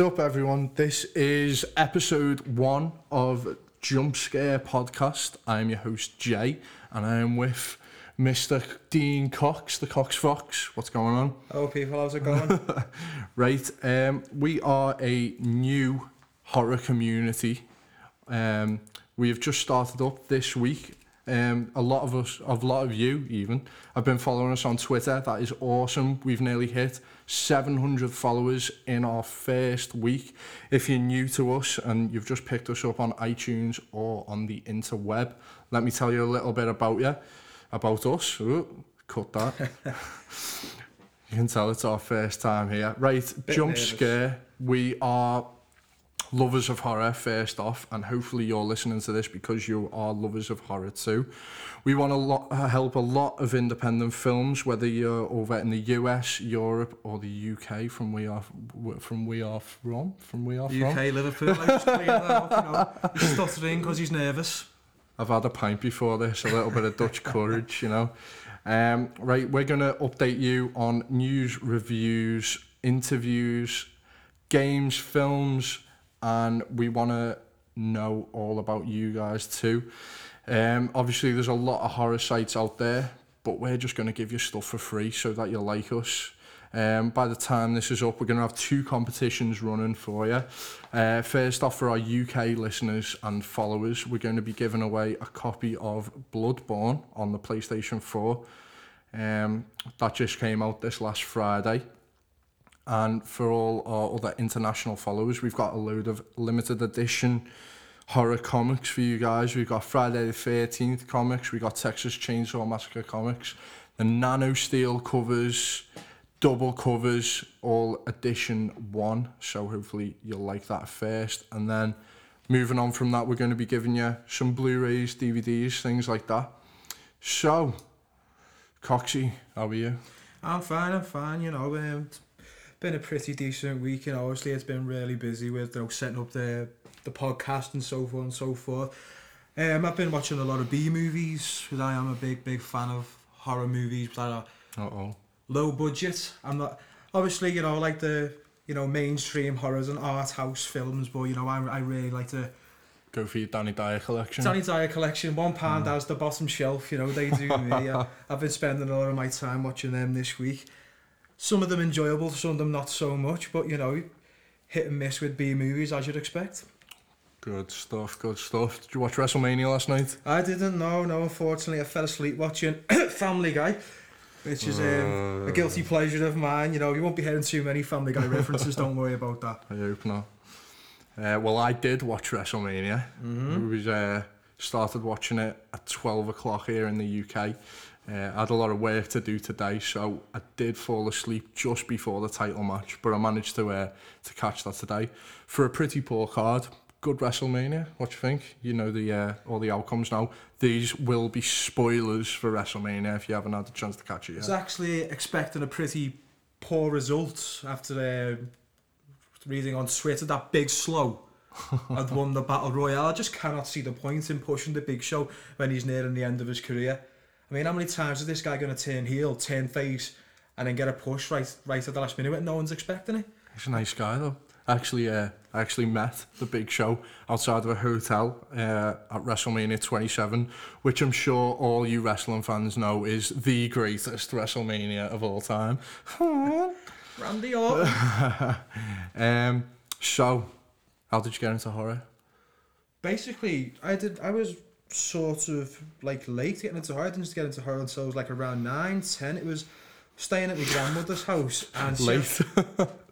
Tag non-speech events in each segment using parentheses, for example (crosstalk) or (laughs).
up, everyone? This is episode one of Jump Scare Podcast. I am your host, Jay, and I am with Mr. Dean Cox, the Cox Fox. What's going on? Hello, people. How's it going? (laughs) Right, um, we are a new horror community. Um, we have just started up this week. Um, a lot of us, a lot of you even, have been following us on Twitter. That is awesome. We've nearly hit 700 followers in our first week. If you're new to us and you've just picked us up on iTunes or on the interweb, let me tell you a little bit about you, about us. Ooh, cut that. (laughs) you can tell it's our first time here. Right, Bit jump nervous. scare. We are lovers of horror first off and hopefully you're listening to this because you are lovers of horror too we want to uh, help a lot of independent films whether you're over in the US Europe or the UK from we are from we are from from we are from UK, Liverpool. I just that up, you know. He's stuttering because he's nervous. I've had a pint before this, a little bit of Dutch (laughs) courage, you know. Um, right, we're going to update you on news, reviews, interviews, games, films, and we want to know all about you guys too. Um, obviously, there's a lot of horror sites out there, but we're just going to give you stuff for free so that you like us. Um, by the time this is up, we're going to have two competitions running for you. Uh, first off, for our UK listeners and followers, we're going to be giving away a copy of Bloodborne on the PlayStation 4. Um, that just came out this last Friday. And for all our other international followers, we've got a load of limited edition horror comics for you guys. We've got Friday the 13th comics, we've got Texas Chainsaw Massacre comics, the Nano Steel covers, double covers, all edition one. So hopefully you'll like that first. And then moving on from that, we're going to be giving you some Blu-rays, DVDs, things like that. So, Coxie, how are you? I'm fine, I'm fine, you know. Um, been a pretty decent week, you know. Obviously, it's been really busy with you know, setting up the, the podcast and so forth and so forth. Um, I've been watching a lot of B movies because I am a big, big fan of horror movies that are Uh-oh. low budget. I'm not, obviously, you know, like the, you know, mainstream horrors and art house films, but, you know, I, I really like to Go for your Danny Dyer collection. Danny Dyer collection, one pound as the bottom shelf, you know, they do (laughs) me. I, I've been spending a lot of my time watching them this week. Some of them enjoyable, some of them not so much, but you know, hit and miss with B movies as you'd expect. Good stuff, good stuff. Did you watch WrestleMania last night? I didn't know, no, unfortunately, I fell asleep watching (coughs) Family Guy, which is um, a guilty pleasure of mine. You know, you won't be hearing too many Family Guy references, don't worry about that. (laughs) I hope not. Uh, well, I did watch WrestleMania. Mm-hmm. Was, uh, started watching it at 12 o'clock here in the UK. Uh, I had a lot of work to do today, so I did fall asleep just before the title match, but I managed to uh, to catch that today for a pretty poor card. Good WrestleMania. What do you think? You know the uh, all the outcomes now. These will be spoilers for WrestleMania if you haven't had the chance to catch it I was actually expecting a pretty poor result after uh, reading on Twitter that Big Slow (laughs) had won the Battle Royale. I just cannot see the point in pushing the Big Show when he's nearing the end of his career. I mean, how many times is this guy going to turn heel, turn face, and then get a push right right at the last minute when no one's expecting it? He's a nice guy though. Actually, uh, I actually met the Big Show outside of a hotel uh, at WrestleMania 27, which I'm sure all you wrestling fans know is the greatest WrestleMania of all time. (laughs) Randy Orton. (laughs) um, so, how did you get into horror? Basically, I did. I was sort of like late getting into horror. I didn't just get into horror until I was like around nine, ten. It was staying at my grandmother's house (laughs) and she- Late.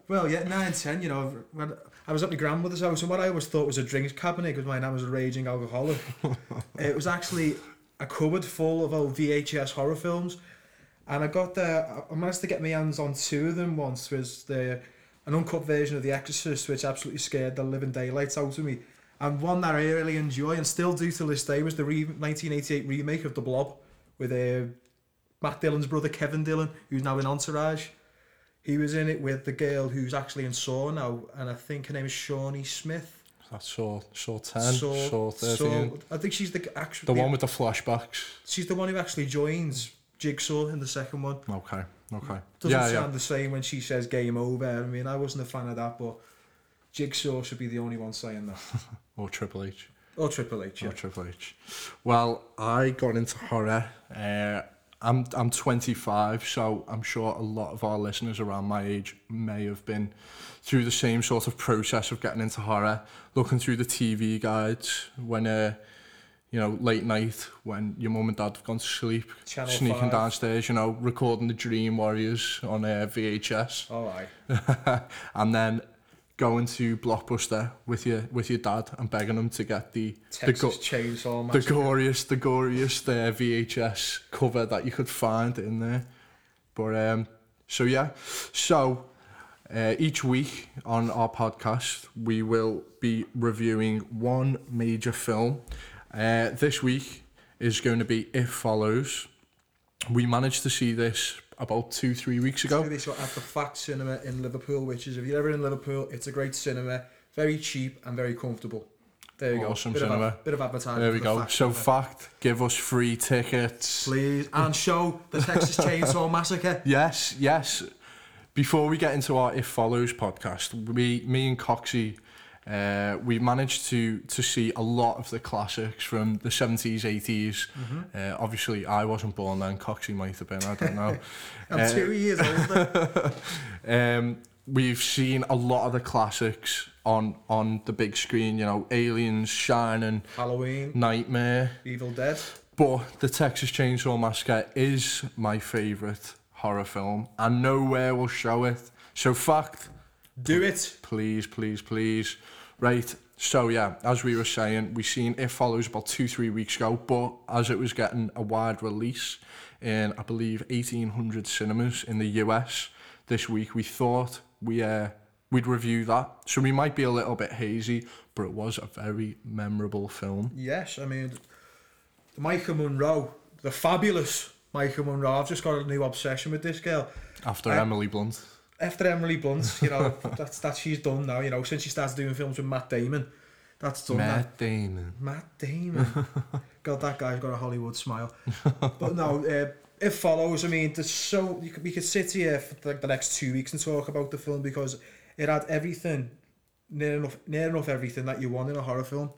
Well, yeah, nine, ten. You know, when I was at my grandmother's house, and what I always thought was a drinks cabinet because my nan was a raging alcoholic. (laughs) it was actually a cupboard full of old VHS horror films, and I got there. I managed to get my hands on two of them once. Was the an uncut version of The Exorcist, which absolutely scared the living daylights out of me, and one that I really enjoy and still do to this day was the re- 1988 remake of The Blob with uh, Matt Dillon's brother Kevin Dillon, who's now in Entourage. He was in it with the girl who's actually in Saw now, and I think her name is Shawnee Smith. That's Saw, Saw 10, Saw, 13. Saw- I think she's the actual. the one with the flashbacks. She's the one who actually joins Jigsaw in the second one. Okay, okay. Doesn't yeah, sound yeah. the same when she says game over. I mean, I wasn't a fan of that, but Jigsaw should be the only one saying that. (laughs) Or Triple H. Or Triple H, yeah. Or Triple H. Well, I got into horror. Uh, I'm I'm 25, so I'm sure a lot of our listeners around my age may have been through the same sort of process of getting into horror, looking through the TV guides when uh, you know, late night when your mum and dad have gone to sleep, Channel sneaking 5. downstairs, you know, recording the Dream Warriors on uh, VHS, All right. (laughs) and then going to Blockbuster with your with your dad and begging him to get the the, Texas go- Chainsaw the Massacre. goriest, the goriest uh, VHS cover that you could find in there. But um, so yeah, so uh, each week on our podcast we will be reviewing one major film. Uh, this week is going to be It Follows. We managed to see this about two, three weeks ago. So at the Fact Cinema in Liverpool, which is if you're ever in Liverpool, it's a great cinema, very cheap and very comfortable. There you Awesome go. Bit cinema. Of, bit of advertising. There we go. Fact So, fact, give us free tickets. please and show the Texas (laughs) Chainsaw Massacre. Yes, yes. Before we get into our It Follows podcast, we, me and Coxie, uh, we managed to to see a lot of the classics from the 70s, 80s. Uh, obviously, I wasn't born then. Coxie might have been. I don't know. (laughs) I'm Uh, two years older. (laughs) um, we've seen a lot of the classics on on the big screen. You know, Aliens, Shining, Halloween, Nightmare. Evil Dead. But the Texas Chainsaw Massacre is my favourite horror film, and nowhere will show it. So, fact, Do it. please, please, please. Right, so yeah, as we were saying, we seen It Follows about two, three weeks ago, but as it was getting a wide release in, I believe, 1800 cinemas in the US this week, we thought we, uh, we'd review that. So we might be a little bit hazy, but it was a very memorable film. Yes, I mean, Maika Monroe, the fabulous Maika Monroe. I've just got a new obsession with this girl. After Uh, Emily Blunt. After Emily Blunt, you know, (laughs) that's that she's done now. You know, since she started doing films with Matt Damon, that's done. Matt Damon. Matt Damon. (laughs) God, that guy's got a Hollywood smile. but no, uh, it follows. I mean, there's so you could, we could sit here for like the next two weeks and talk about the film because it had everything, near enough, near enough everything that you want in a horror film.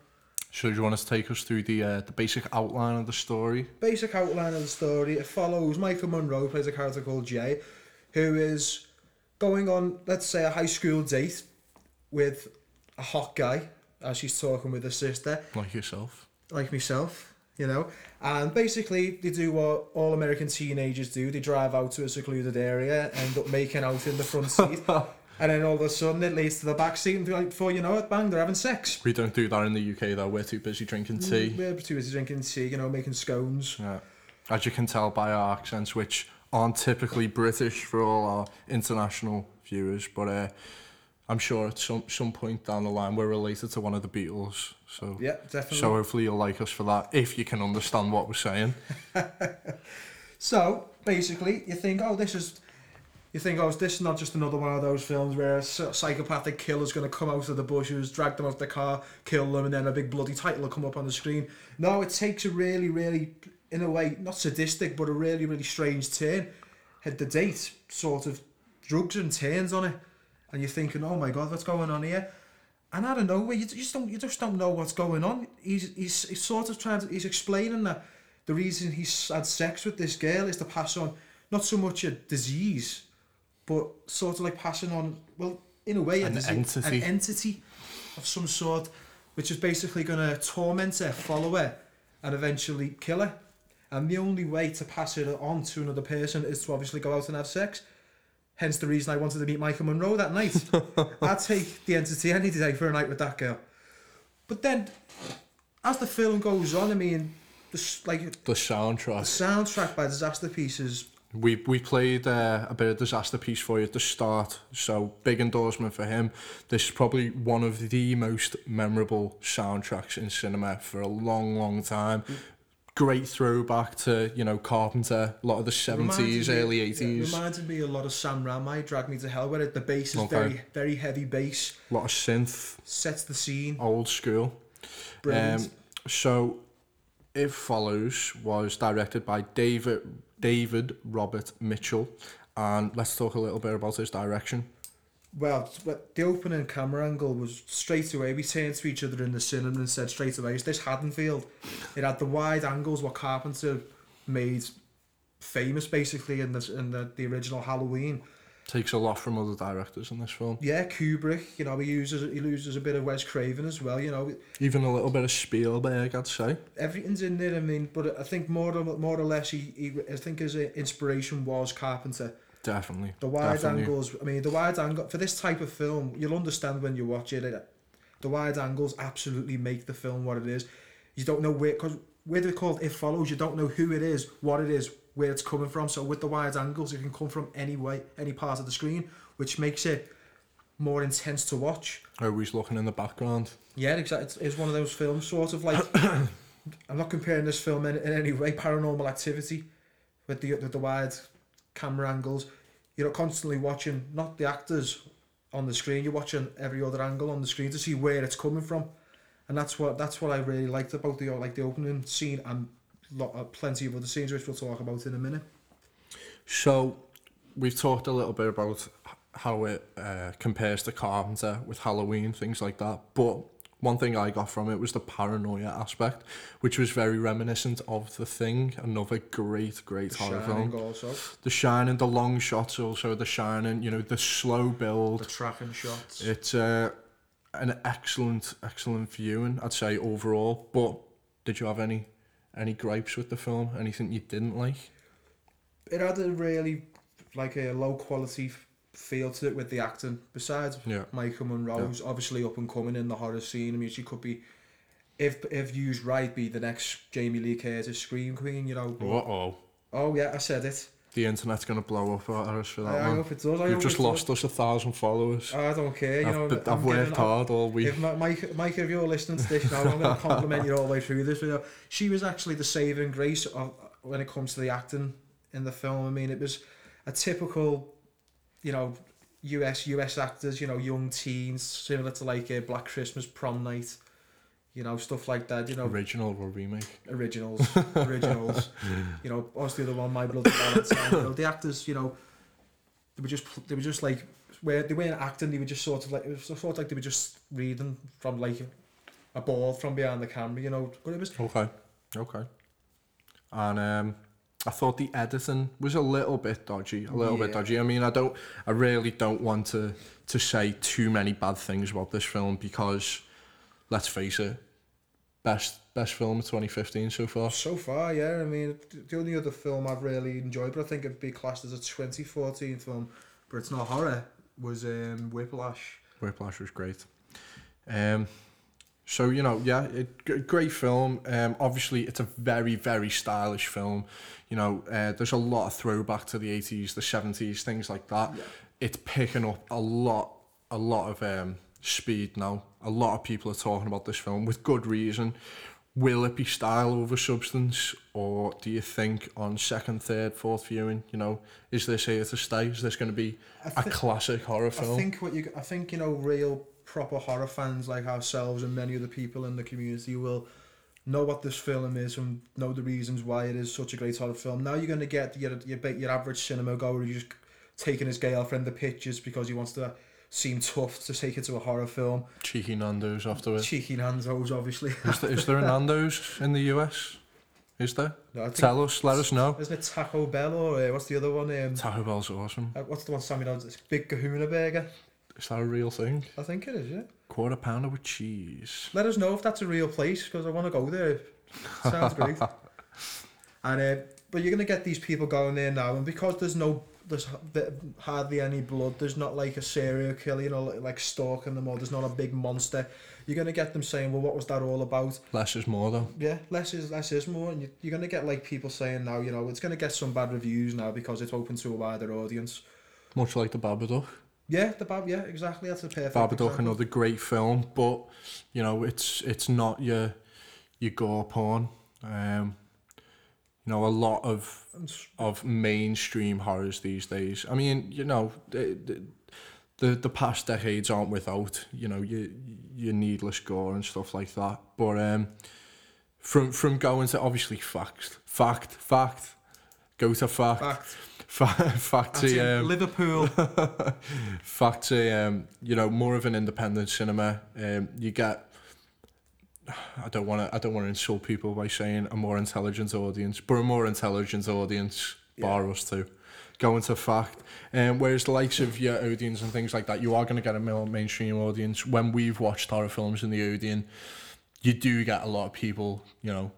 So do you want us to take us through the uh, the basic outline of the story? Basic outline of the story. It follows Maika Monroe plays a character called Jay, who is going on, let's say, a high school date with a hot guy as she's talking with her sister. Like yourself. like myself, you know. And basically, they do what all American teenagers do. They drive out to a secluded area, end up making out in the front seat, (laughs) and then all of a sudden it leads to the back seat, and like, before you know it, bang, they're having sex. We don't do that in the UK though. We're too busy drinking tea. Mm, we're too busy drinking tea, you know, making scones. Yeah. As you can tell by our accents, which aren't typically British for all our international viewers, but uh, I'm sure at some some point down the line we're related to one of the Beatles. So Yeah, definitely. so hopefully you'll like us for that if you can understand what we're saying. (laughs) So basically, you think, oh, this is, you think, oh, is this not just another one of those films where a psychopathic killer's going to come out of the bushes, drag them out the car, kill them, and then a big bloody title will come up on the screen? No, it takes a really, really, in a way, not sadistic, but a really, really strange turn. Had the date sort of drugs and turns on it, and you're thinking, oh my god, what's going on here? And out of nowhere, you just don't, you just don't know what's going on. He's, he's, he's sort of trying to, he's explaining that the reason he's had sex with this girl is to pass on not so much a disease, but sort of like passing on, well, in a way, An disease, entity. an entity of some sort, which is basically going to torment her, follow her, and eventually kill her. And the only way to pass it on to another person is to obviously go out and have sex. Hence the reason I wanted to meet Maika Monroe that night. (laughs) I'd take the entity any day for a night with that girl. But then, as the film goes on, I mean, the, like The soundtrack, the soundtrack. soundtrack by Disaster Pieces, We we played uh, a bit of Disasterpeace for you at the start, so big endorsement for him. This is probably one of the most memorable soundtracks in cinema for a long, long time. Great throwback to you know Carpenter, a lot of the seventies, early yeah, eighties, reminded me a lot of Sam Raimi, Drag Me to Hell, where the bass is Okay. very, very heavy bass, a lot of synth, sets the scene. old school. Brilliant. Um, so, It Follows was directed by David David Robert Mitchell, and let's talk a little bit about his direction. Well, but the opening camera angle was straight away. We turned to each other in the cinema and said straight away, "Is this Haddonfield?" It had the wide angles what Carpenter made famous, basically, in this in the, the original Halloween. Takes a lot from other directors in this film. Yeah, Kubrick. You know, he uses he uses a bit of Wes Craven as well. You know, Even a little bit of Spielberg, I'd say. everything's in there. I mean, but I think more or more or less, he, he I think his uh, inspiration was Carpenter. Definitely. The wide definitely. angles. I mean, the wide angle for this type of film, you'll understand when you watch it. it the wide angles absolutely make the film what it is. You don't know where because where they're called it follows. You don't know who it is, what it is, where it's coming from. So with the wide angles, it can come from any way, any part of the screen, which makes it more intense to watch. Always looking in the background. Yeah, exactly. It's, it's one of those films, sort of like. (coughs) I'm not comparing this film in, in any way. Paranormal Activity, with the with the wide camera angles, you're constantly watching not the actors on the screen. You're watching every other angle on the screen to see where it's coming from, and that's what that's what I really liked about the like the opening scene and lot, uh, plenty of other scenes which we'll talk about in a minute. So, we've talked a little bit about how it uh, compares to Carpenter with Halloween, things like that. But one thing I got from it was the paranoia aspect, which was very reminiscent of The Thing, another great, great The horror Shining film. also, The Shining, the long shots also, The Shining, you know, the slow build. the tracking shots. It's uh, an excellent, excellent viewing, I'd say, overall. But did you have any any gripes with the film? Anything you didn't like? it had a really like a low quality feel to it with the acting. Besides Yeah. Maika Monroe's obviously up and coming in the horror scene. I mean, she could be, if if used right, be the next Jamie Lee Curtis scream queen. You know. Oh. Oh yeah, I said it. The internet's gonna blow up at us for that I, I hope it does. I You've just lost us a thousand followers. I don't care. You I've, know. I'm I've worked giving- hard all week. If Mike, Mike, if you're listening to this now, I'm to (laughs) compliment you all the way through this video. She was actually the saving grace of when it comes to the acting in the film. I mean, it was a typical, you know, US US actors, you know, young teens, similar to like a Black Christmas prom night, you know, stuff like that. You know, Original or remake? originals, originals. (laughs) you know, obviously the one My Bloody Valentine. You know, the actors, you know, they were just they were just like where they weren't acting. They were just sort of like it was sort of like they were just reading from like a ball from behind the camera. You know, but it was Okay. Okay. And um, I thought the editing was a little bit dodgy. A little bit dodgy. I mean, I don't. I really don't want to to say too many bad things about this film because, let's face it, best best film of 2015 so far. so far. Yeah, I mean, the only other film I've really enjoyed, but I think it'd be classed as a 2014 film, but it's not horror. Was um, Whiplash. Whiplash was great. Um, so you know, yeah, it, great film. Um, obviously, it's a very, very stylish film. You know, uh, there's a lot of throwback to the '80s, the '70s, things like that. Yeah. It's picking up a lot, a lot of um, speed now. A lot of people are talking about this film with good reason. Will it be style over substance, or do you think on second, third, fourth viewing, you know, is this here to stay? Is this going to be I a classic horror film? I think what you, I think you know, real proper horror fans like ourselves and many other people in the community will know what this film is and know the reasons why it is such a great horror film. Now you're going to get your your, your average cinema goer who's just taking his gay girlfriend the pictures because he wants to seem tough to take it to a horror film. Cheeky Nando's afterwards. Cheeky Nando's, obviously. Is there, is there a Nando's in the US? Is there? No, Tell us, let us know. Isn't it Taco Bell or uh, what's the other one? Um, Taco Bell's awesome. uh, what's the one Sammy? It's Big Kahuna Burger. Is that a real thing? I think it is, yeah. Quarter pounder with cheese. Let us know if that's a real place because I want to go there. Sounds great. (laughs) and uh, but you're gonna get these people going there now, and because there's no, there's hardly any blood. There's not like a serial killer, you know, like, stalking them, or there's not a big monster. You're gonna get them saying, "Well, what was that all about?" Less is more though. Yeah, less is less is more, and you, you're gonna get like people saying now, you know, it's gonna get some bad reviews now because it's open to a wider audience. Much like the Babadook. Yeah, the Bab, yeah, exactly. That's a perfect. Babadook, example. another great film, but you know it's it's not your your gore porn. Um, you know a lot of of mainstream horrors these days. I mean, you know, the the, the, past decades aren't without, you know, your, your needless gore and stuff like that. But um, from from going to obviously fact, fact, fact, go to fact. Fact. Fa- (laughs) fact to, um, Liverpool. (laughs) fact to um, you know more of an independent cinema. Um, you get. I don't want to. I don't want to insult people by saying a more intelligent audience, but a more intelligent audience, bar us two, go into fact. Um, whereas the likes of your audience and things like that, you are going to get a more mainstream audience. When we've watched horror films in the Odeon, you do get a lot of people, you know,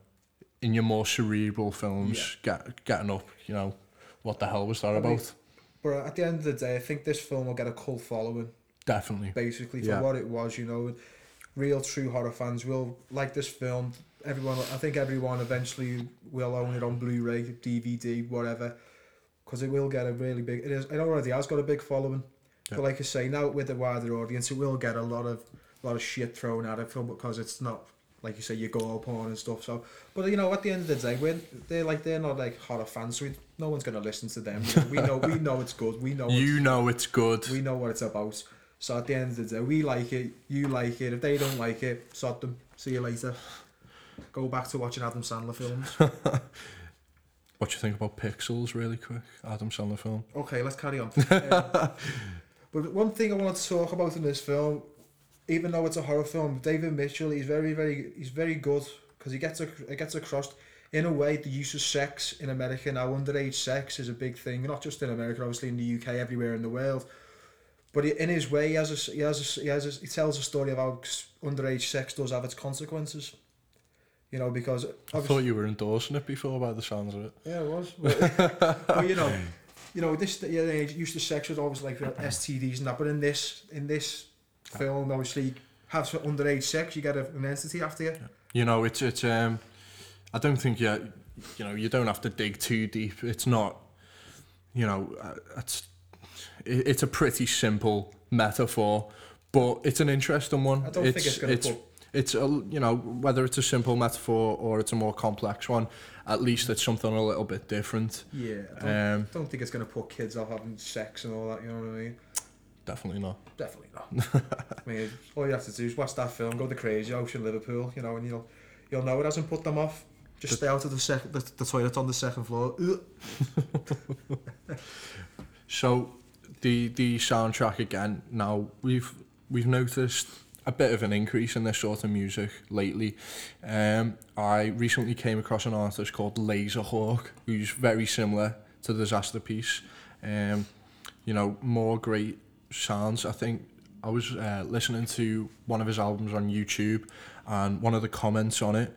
in your more cerebral films, get getting up, you know, what the hell was that I mean, about? But at the end of the day, I think this film will get a cult following. Definitely. basically for Yeah. what it was. You know, real true horror fans will like this film. Everyone, I think everyone eventually will own it on Blu-ray, DVD, whatever, because it will get a really big. It is. It already has got a big following. Yeah. But like I say, now with the wider audience, it will get a lot of a lot of shit thrown at it for because it's not like you say your gore porn and stuff. So, but you know, at the end of the day, we're they're like they're not like horror fans. So we, no one's gonna listen to them. We know we know it's good. We know (laughs) it's, You know it's good. we know what it's about. So at the end of the day, we like it, you like it. If they don't like it, sod them. See you later. Go back to watching Adam Sandler films. (laughs) What do you think about Pixels, really quick? Adam Sandler film. okay, let's carry on. (laughs) Um, but one thing I wanted to talk about in this film, even though it's a horror film, David Mitchell, he's very, very, he's very good because he gets a, it gets across. In a way, the use of sex in America now, underage sex is a big thing. Not just in America, obviously in the UK, everywhere in the world. But in his way, he has a, he has a, he has a, he tells a story of how underage sex does have its consequences. You know, because I thought you were endorsing it before by the sounds of it. yeah, it was. But, (laughs) but, you know, you know this yeah, the use of sex was always like STDs and that. But in this in this film, obviously, have some underage sex, you get a, an entity after you. You know, it's it's um, I don't think you, you know, you don't have to dig too deep. It's not, you know, uh, it's it's a pretty simple metaphor, but it's an interesting one. I don't it's, think it's going to put. it's a, you know whether it's a simple metaphor or it's a more complex one. At least it's something a little bit different. Yeah, I don't, Um, don't think it's going to put kids off having sex and all that. You know what I mean? definitely not. Definitely not. (laughs) I mean, all you have to do is watch that film, go to Krazyhouse, Liverpool, you know, and you'll you'll know it hasn't put them off. Just stay out of the sec- the, the toilet on the second floor. (laughs) So the the soundtrack again. Now we've we've noticed a bit of an increase in this sort of music lately. Um, I recently came across an artist called Lazerhawk, who's very similar to Disasterpeace. Um, you know, more great sounds. I think I was uh, listening to one of his albums on YouTube, and one of the comments on it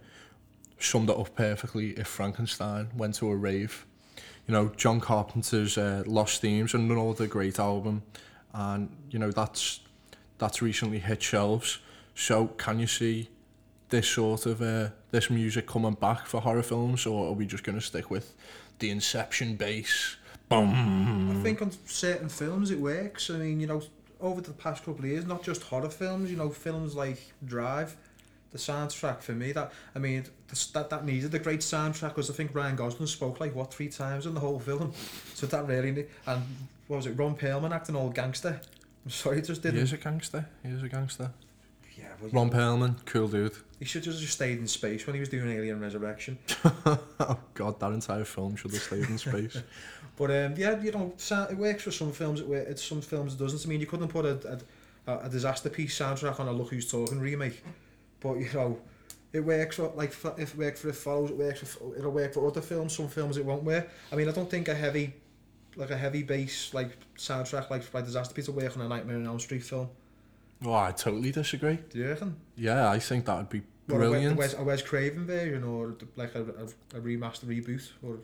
summed it up perfectly. If Frankenstein went to a rave, you know, John Carpenter's uh, Lost Themes, and another great album, and you know that's that's recently hit shelves. So can you see this sort of uh, this music coming back for horror films, or are we just going to stick with the Inception bass? Boom. I think on certain films it works. I mean, you know, over the past couple of years, not just horror films, you know, films like Drive, the soundtrack for me, that, I mean, that, that needed a great soundtrack because I think Ryan Gosling spoke like, what, three times in the whole film? (laughs) So that really, and what was it, Ron Perlman acting all gangster? I'm sorry, it just didn't. he is a gangster. He is a gangster. Yeah, well, Ron Perlman, cool dude. he should have just stayed in space when he was doing Alien Resurrection. (laughs) oh God, that entire film should have stayed in space. (laughs) But um, yeah, you know, it works for some films. It works. Some films it doesn't. I mean, you couldn't put a a, a Disasterpeace soundtrack on a Look Who's Talking remake, but you know, it works for like for, if it works for the follows. It works for it'll work for other films. Some films it won't work. I mean, I don't think a heavy like a heavy bass like soundtrack like like Disasterpeace will work on a Nightmare on Elm Street film. oh, I totally disagree. Do you reckon? Yeah, I think that would be What, a, brilliant. Wes, a Wes Craven version or like a, a, a remaster reboot or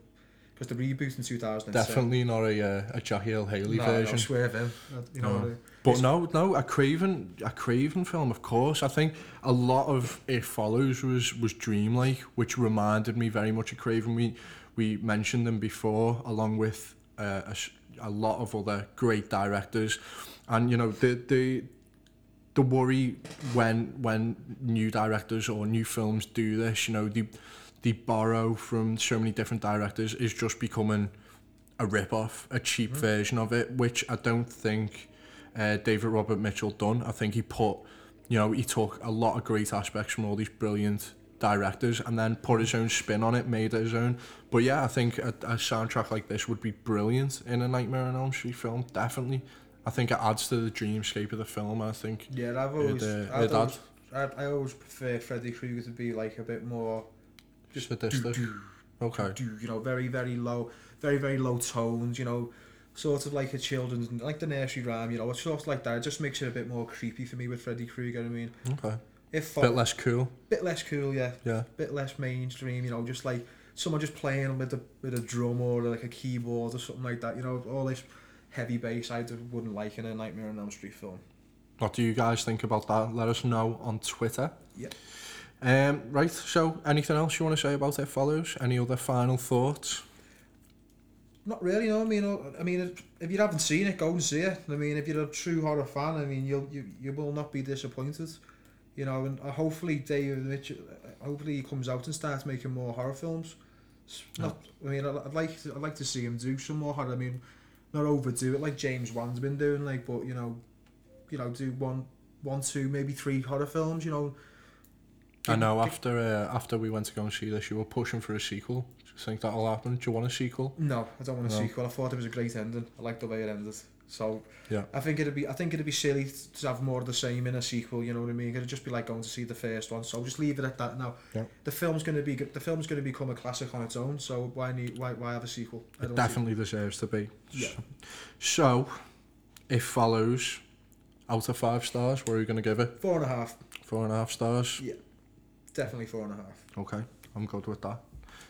because the reboot in 2007. Definitely not a uh, a Jackie Earle Haley no, version. Swerve him. You know. No. But no, no, a Craven, a Craven film, of course. I think a lot of It Follows was was dreamlike, which reminded me very much of Craven. We we mentioned them before, along with uh, a, a lot of other great directors, and you know the the the worry when when new directors or new films do this, you know, they they borrow from so many different directors is just becoming a rip off, a cheap version of it, which I don't think uh, David Robert Mitchell done. I think he put, you know, he took a lot of great aspects from all these brilliant directors and then put his own spin on it, made it his own. But yeah, I think a, a soundtrack like this would be brilliant in a Nightmare on Elm Street film. Definitely, I think it adds to the dreamscape of the film. I think Yeah, I've always, it, uh, I've always I, I always prefer Freddy Krueger to be like a bit more just with sadistic. Okay. do, you know, very, very low, very, very low tones, you know, sort of like a children's, like the nursery rhyme, you know, it's sort of like that. It just makes it a bit more creepy for me with Freddy Krueger, I mean. Okay. If Bit less cool. bit less cool, yeah, Yeah. bit less mainstream, you know, just like someone just playing with a with a drum or like a keyboard or something like that, you know, all this heavy bass I wouldn't like in a Nightmare on Elm Street film. What do you guys think about that? Let us know on Twitter. Yeah. Um, right, so anything else you want to say about it follows? Any other final thoughts? Not really, no. I mean, I mean, if- you haven't seen it, go and see it. I mean, if you're a true horror fan, I mean, you'll you you will not be disappointed. You know, and uh, hopefully David Mitchell, uh, hopefully he comes out and starts making more horror films. Not, I mean, I'd, I'd like to, I'd like to see him do some more horror. I mean, not overdo it like James Wan's been doing, like, but you know, you know, do one, one, two, maybe three horror films. You know, I know after uh, after we went to go and see this, you were pushing for a sequel. Do you think that'll happen? Do you want a sequel? No, I don't want a No. sequel. I thought it was a great ending. I liked the way it ended. So Yeah. I think it'd be I think it'd be silly to have more of the same in a sequel. You know what I mean? It'd just be like going to see the first one. So just leave it at that now. Yeah. The film's gonna be the film's gonna become a classic on its own. So why need why why have a sequel? I It don't definitely deserves to be. Yeah. So, it follows out of five stars. where are you going to give it? See. Four and a half. Four and a half stars. Definitely four and a half. Okay, I'm good with that.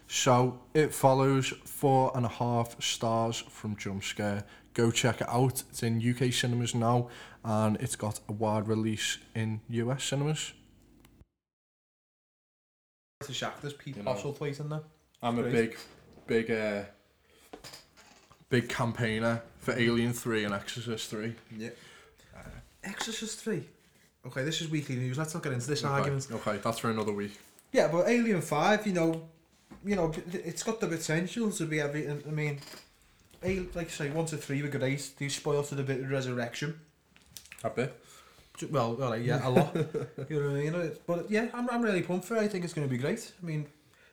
So it follows four and a half stars from Jump Scare. Go check it out. It's in UK cinemas now, and it's got a wide release in US cinemas. It's a Shafters Pete You know. Postlethwaite in there. I'm a big, big, uh, big campaigner for Alien Three and Exorcist Three. Yeah. Exorcist three. Okay, this is weekly news. Let's not get into this okay. argument. Okay, that's for another week. Yeah, but Alien Five, you know, you know, it's got the potential to be every. I mean, like I say, one to three were great. They spoiled for the bit of resurrection. A bit. Well, well, yeah, a lot. (laughs) you know what I mean? But yeah, I'm, I'm really pumped for it. I think it's going to be great. I mean,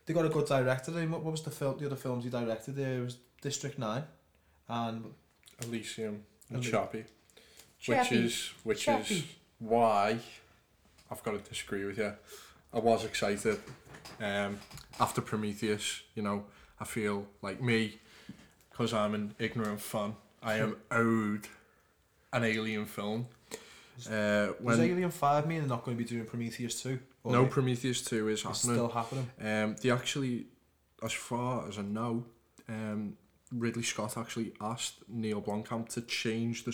they got a good director. I mean, what, what was the film? The other films he directed there was District Nine, and Elysium and Chappie. Which is which is Chappie. Why I've got to disagree with you. I was excited. Um, after Prometheus, you know, I feel like me, because I'm an ignorant fan, I am owed an alien film. Uh, was when Alien Five mean they're not going to be doing Prometheus two? No they- Prometheus 2 is happening. still happening. Um, they actually, as far as I know, um, Ridley Scott actually asked Neil Blomkamp to change the,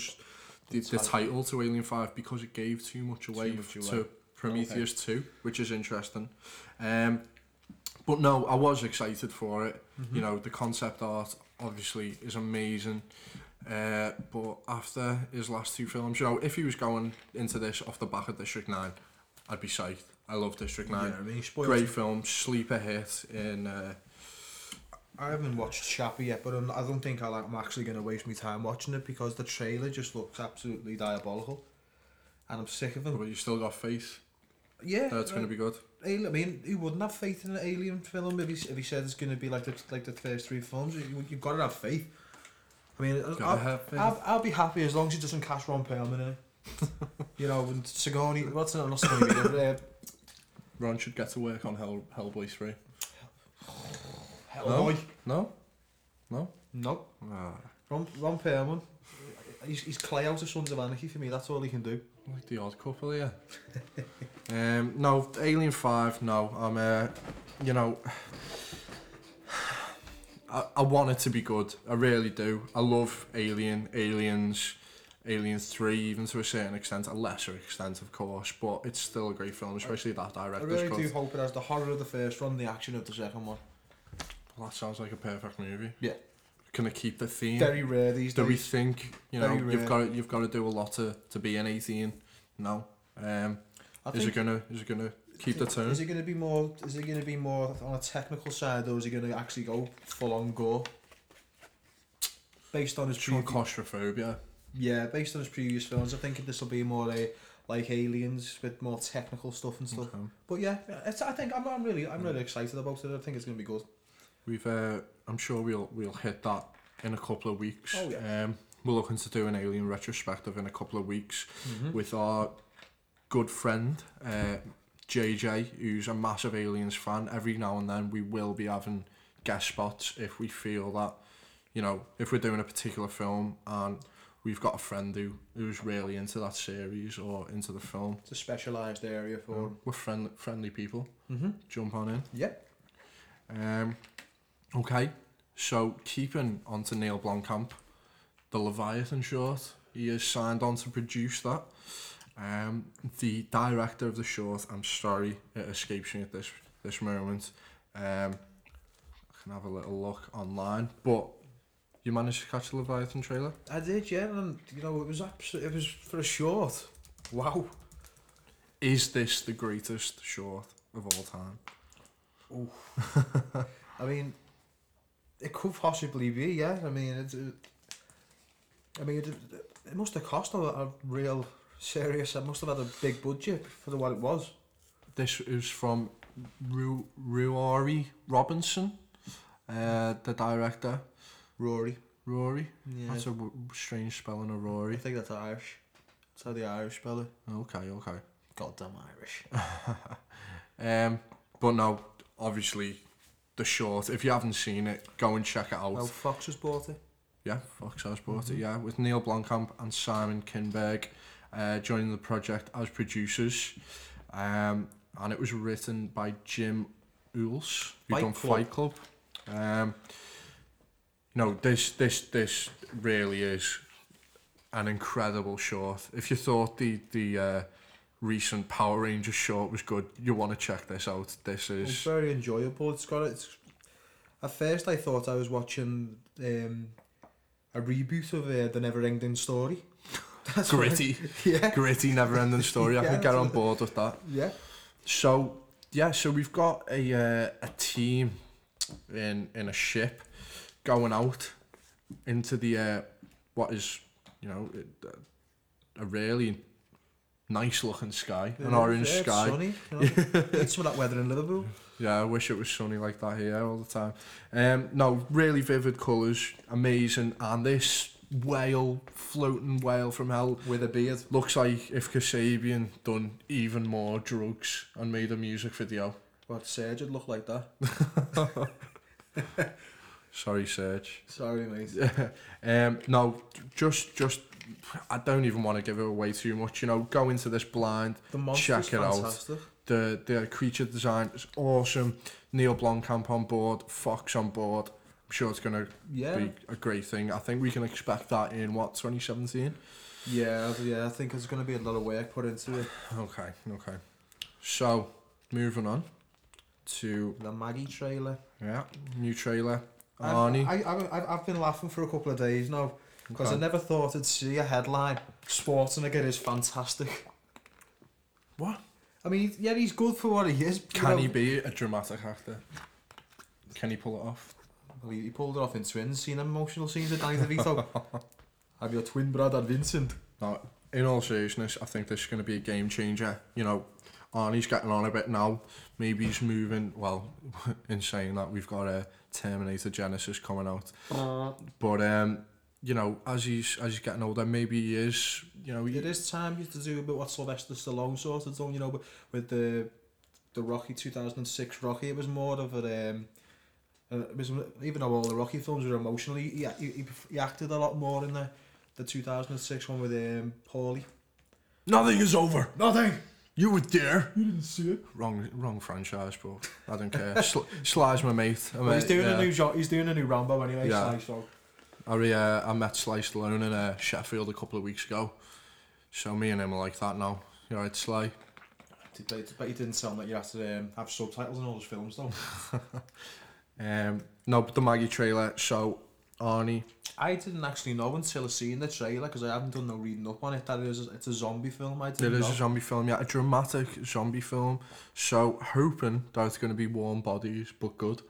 the, the Title. to Alien 5 because it gave too much away much to away. Prometheus 2, which is interesting. Um, but no, I was excited for it. Mm-hmm. You know, the concept art obviously is amazing. Uh, but after his last two films, you know, if he was going into this off the back of District 9, I'd be psyched. I love District 9. Yeah, I mean, Great film, sleeper hit in. Uh, I haven't watched Chappie yet, but I'm, I don't think I'll, I'm actually going to waste my time watching it because the trailer just looks absolutely diabolical, and I'm sick of him. but you still got faith Yeah, that's going to be good. I mean, who wouldn't have faith in an alien film if he, if he said it's going to be like the like the first three films? You, you've got to have faith. I mean, I'll, have faith. I'll, I'll be happy as long as he doesn't cast Ron Perlman it. (laughs) you know, and Sigourney, what's not, not Sigourney, but, uh, Ron should get to work on Hell Hellboy 3. Hellboy. No? No? No, Ah, Ron, Ron Perlman. He's, he's Clay out of Sons of Anarchy for me. That's all he can do. like the odd couple, yeah. (laughs) um, no, Alien 5, no. I'm, uh, you know, (sighs) I, I want it to be good. I really do. I love Alien, Aliens, Aliens 3, even to a certain extent, a lesser extent, of course, but it's still a great film, especially that I director's really cut. do hope it has the horror of the first one, the action of the second one. Well, that sounds like a perfect movie. Yeah. Can it keep the theme? Very rare these days. do we think you know you've rare. got you've got to do a lot to, to be an 18 no um I is it gonna is it gonna keep the tone Is it going to be more? Is it going to be more on a technical side, or is it going to actually go full on gore? Based on his Some previous, claustrophobia yeah, based on his previous films, I think this will be more a like aliens with more technical stuff and stuff. Okay. But yeah, it's, I think I'm, I'm really I'm really excited about it. I think it's gonna be good. We've, uh, I'm sure we'll we'll hit that in a couple of weeks. Oh, yeah. Um, we're looking to do an Alien retrospective in a couple of weeks Mm-hmm. with our good friend uh, JJ, who's a massive Aliens fan. Every now and then we will be having guest spots if we feel that, you know, if we're doing a particular film and we've got a friend who who's really into that series or into the film. It's a specialised area for. We're friend, friendly people. Mm-hmm. Jump on in. Yeah. Um, okay, so keeping on to Neil Blomkamp, the Leviathan short, he is signed on to produce that. Um, the director of the short, I'm sorry, it escapes me at this this moment. Um, I can have a little look online, but you managed to catch the Leviathan trailer. I did, yeah, and you know it was absolutely it was for a short. Wow. Is this the greatest short of all time? Oh, (laughs) I mean, it could possibly be, yeah. I mean, it. it I mean, it, it must have cost a, a real serious. It must have had a big budget for the what it was. This is from Ru- Ruairi Robinson, uh, the director. Rory. Rory. Yeah. That's a w- strange spelling of Rory. I think that's Irish. That's how the Irish spell it. Okay, okay. Goddamn Irish. (laughs) Um, but no, obviously, the short. If you haven't seen it, go and check it out. Well, Fox has bought it. Yeah, Fox has bought it. Yeah, with Neil Blomkamp and Simon Kinberg uh, joining the project as producers, um, and it was written by Jim Uhls, who Fight done Club. Fight Club. Um, you know, this this this really is an incredible short. If you thought the the uh, recent Power Rangers short was good, you want to check this out. This It's is very enjoyable. It's got it's. At first, I thought I was watching um, a reboot of uh, the Never Ending Story. (laughs) That's what I- gritty, (laughs) yeah. gritty, never-ending story. I (laughs) Yeah, could get on board with that. Yeah. So yeah, so we've got a uh, a team in in a ship going out into the uh, what is you know it- a really nice looking sky, an Yeah, orange yeah, it's sky. Sunny. You know? (laughs) Need some of that weather in Liverpool. Yeah, I wish it was sunny like that here all the time. Um, no, really vivid colours, amazing, and this whale, floating whale from hell, With a beard. looks like if Kasabian done even more drugs and made a music video. What Serge would look like that. (laughs) Sorry, Serge. Sorry, mate. (laughs) um, no, just just I don't even want to give it away too much. You know, go into this blind. Check it out. fantastic. The the creature design is awesome. Neil Blomkamp on board, Fox on board. I'm sure it's gonna Yeah. be a great thing. I think we can expect that in what 2017. Yeah, yeah. I think there's going to be a lot of work put into it. (sighs) Okay, okay. So moving on to The Maggie trailer. yeah new trailer. I've- Arnie. I, I, I've, I've been laughing for a couple of days now because Okay. I never thought I'd see a headline. Schwarzenegger is fantastic. What? I mean, yeah, he's good for what he is. Can know. he be a dramatic actor? Can he pull it off? Well, he, he pulled it off in Twins. Seen emotional scenes with Danny DeVito. (laughs) Have your twin brother Vincent. No, in all seriousness, I think this is going to be a game changer. You know, Arnie's getting on a bit now. Maybe he's moving. Well, (laughs) in saying that, we've got a Terminator Genisys coming out. But um, you know, as he's as he's getting older, maybe he is. You know, he, It is time to do a bit what Sylvester Stallone sort of done, you know, but with the the Rocky 2006 Rocky, it was more of a um, uh, it was even though all the Rocky films were emotional, he, he, he, he acted a lot more in the the 2006 one with um, Paulie. nothing is over. Nothing. You were there. You didn't see it. Wrong, wrong franchise, bro. I don't care. Sl- Sly's my mate. Well, he's doing yeah. a new he's doing a new Rambo anyway. Yeah. Yeah. So I, uh, I met Sly Stallone in uh, Sheffield a couple of weeks ago. So me and him are like that now. You alright, Sly? but but he didn't sound like you had to um, have subtitles in all those films though. (laughs) Um, no, but the Maggie trailer. So Arnie, I didn't actually know until I seen the trailer because I haven't done no reading up on it. That it is it's a zombie film. I didn't is know. a zombie film, yeah, a dramatic zombie film. So hoping that it's going to be warm bodies, but good.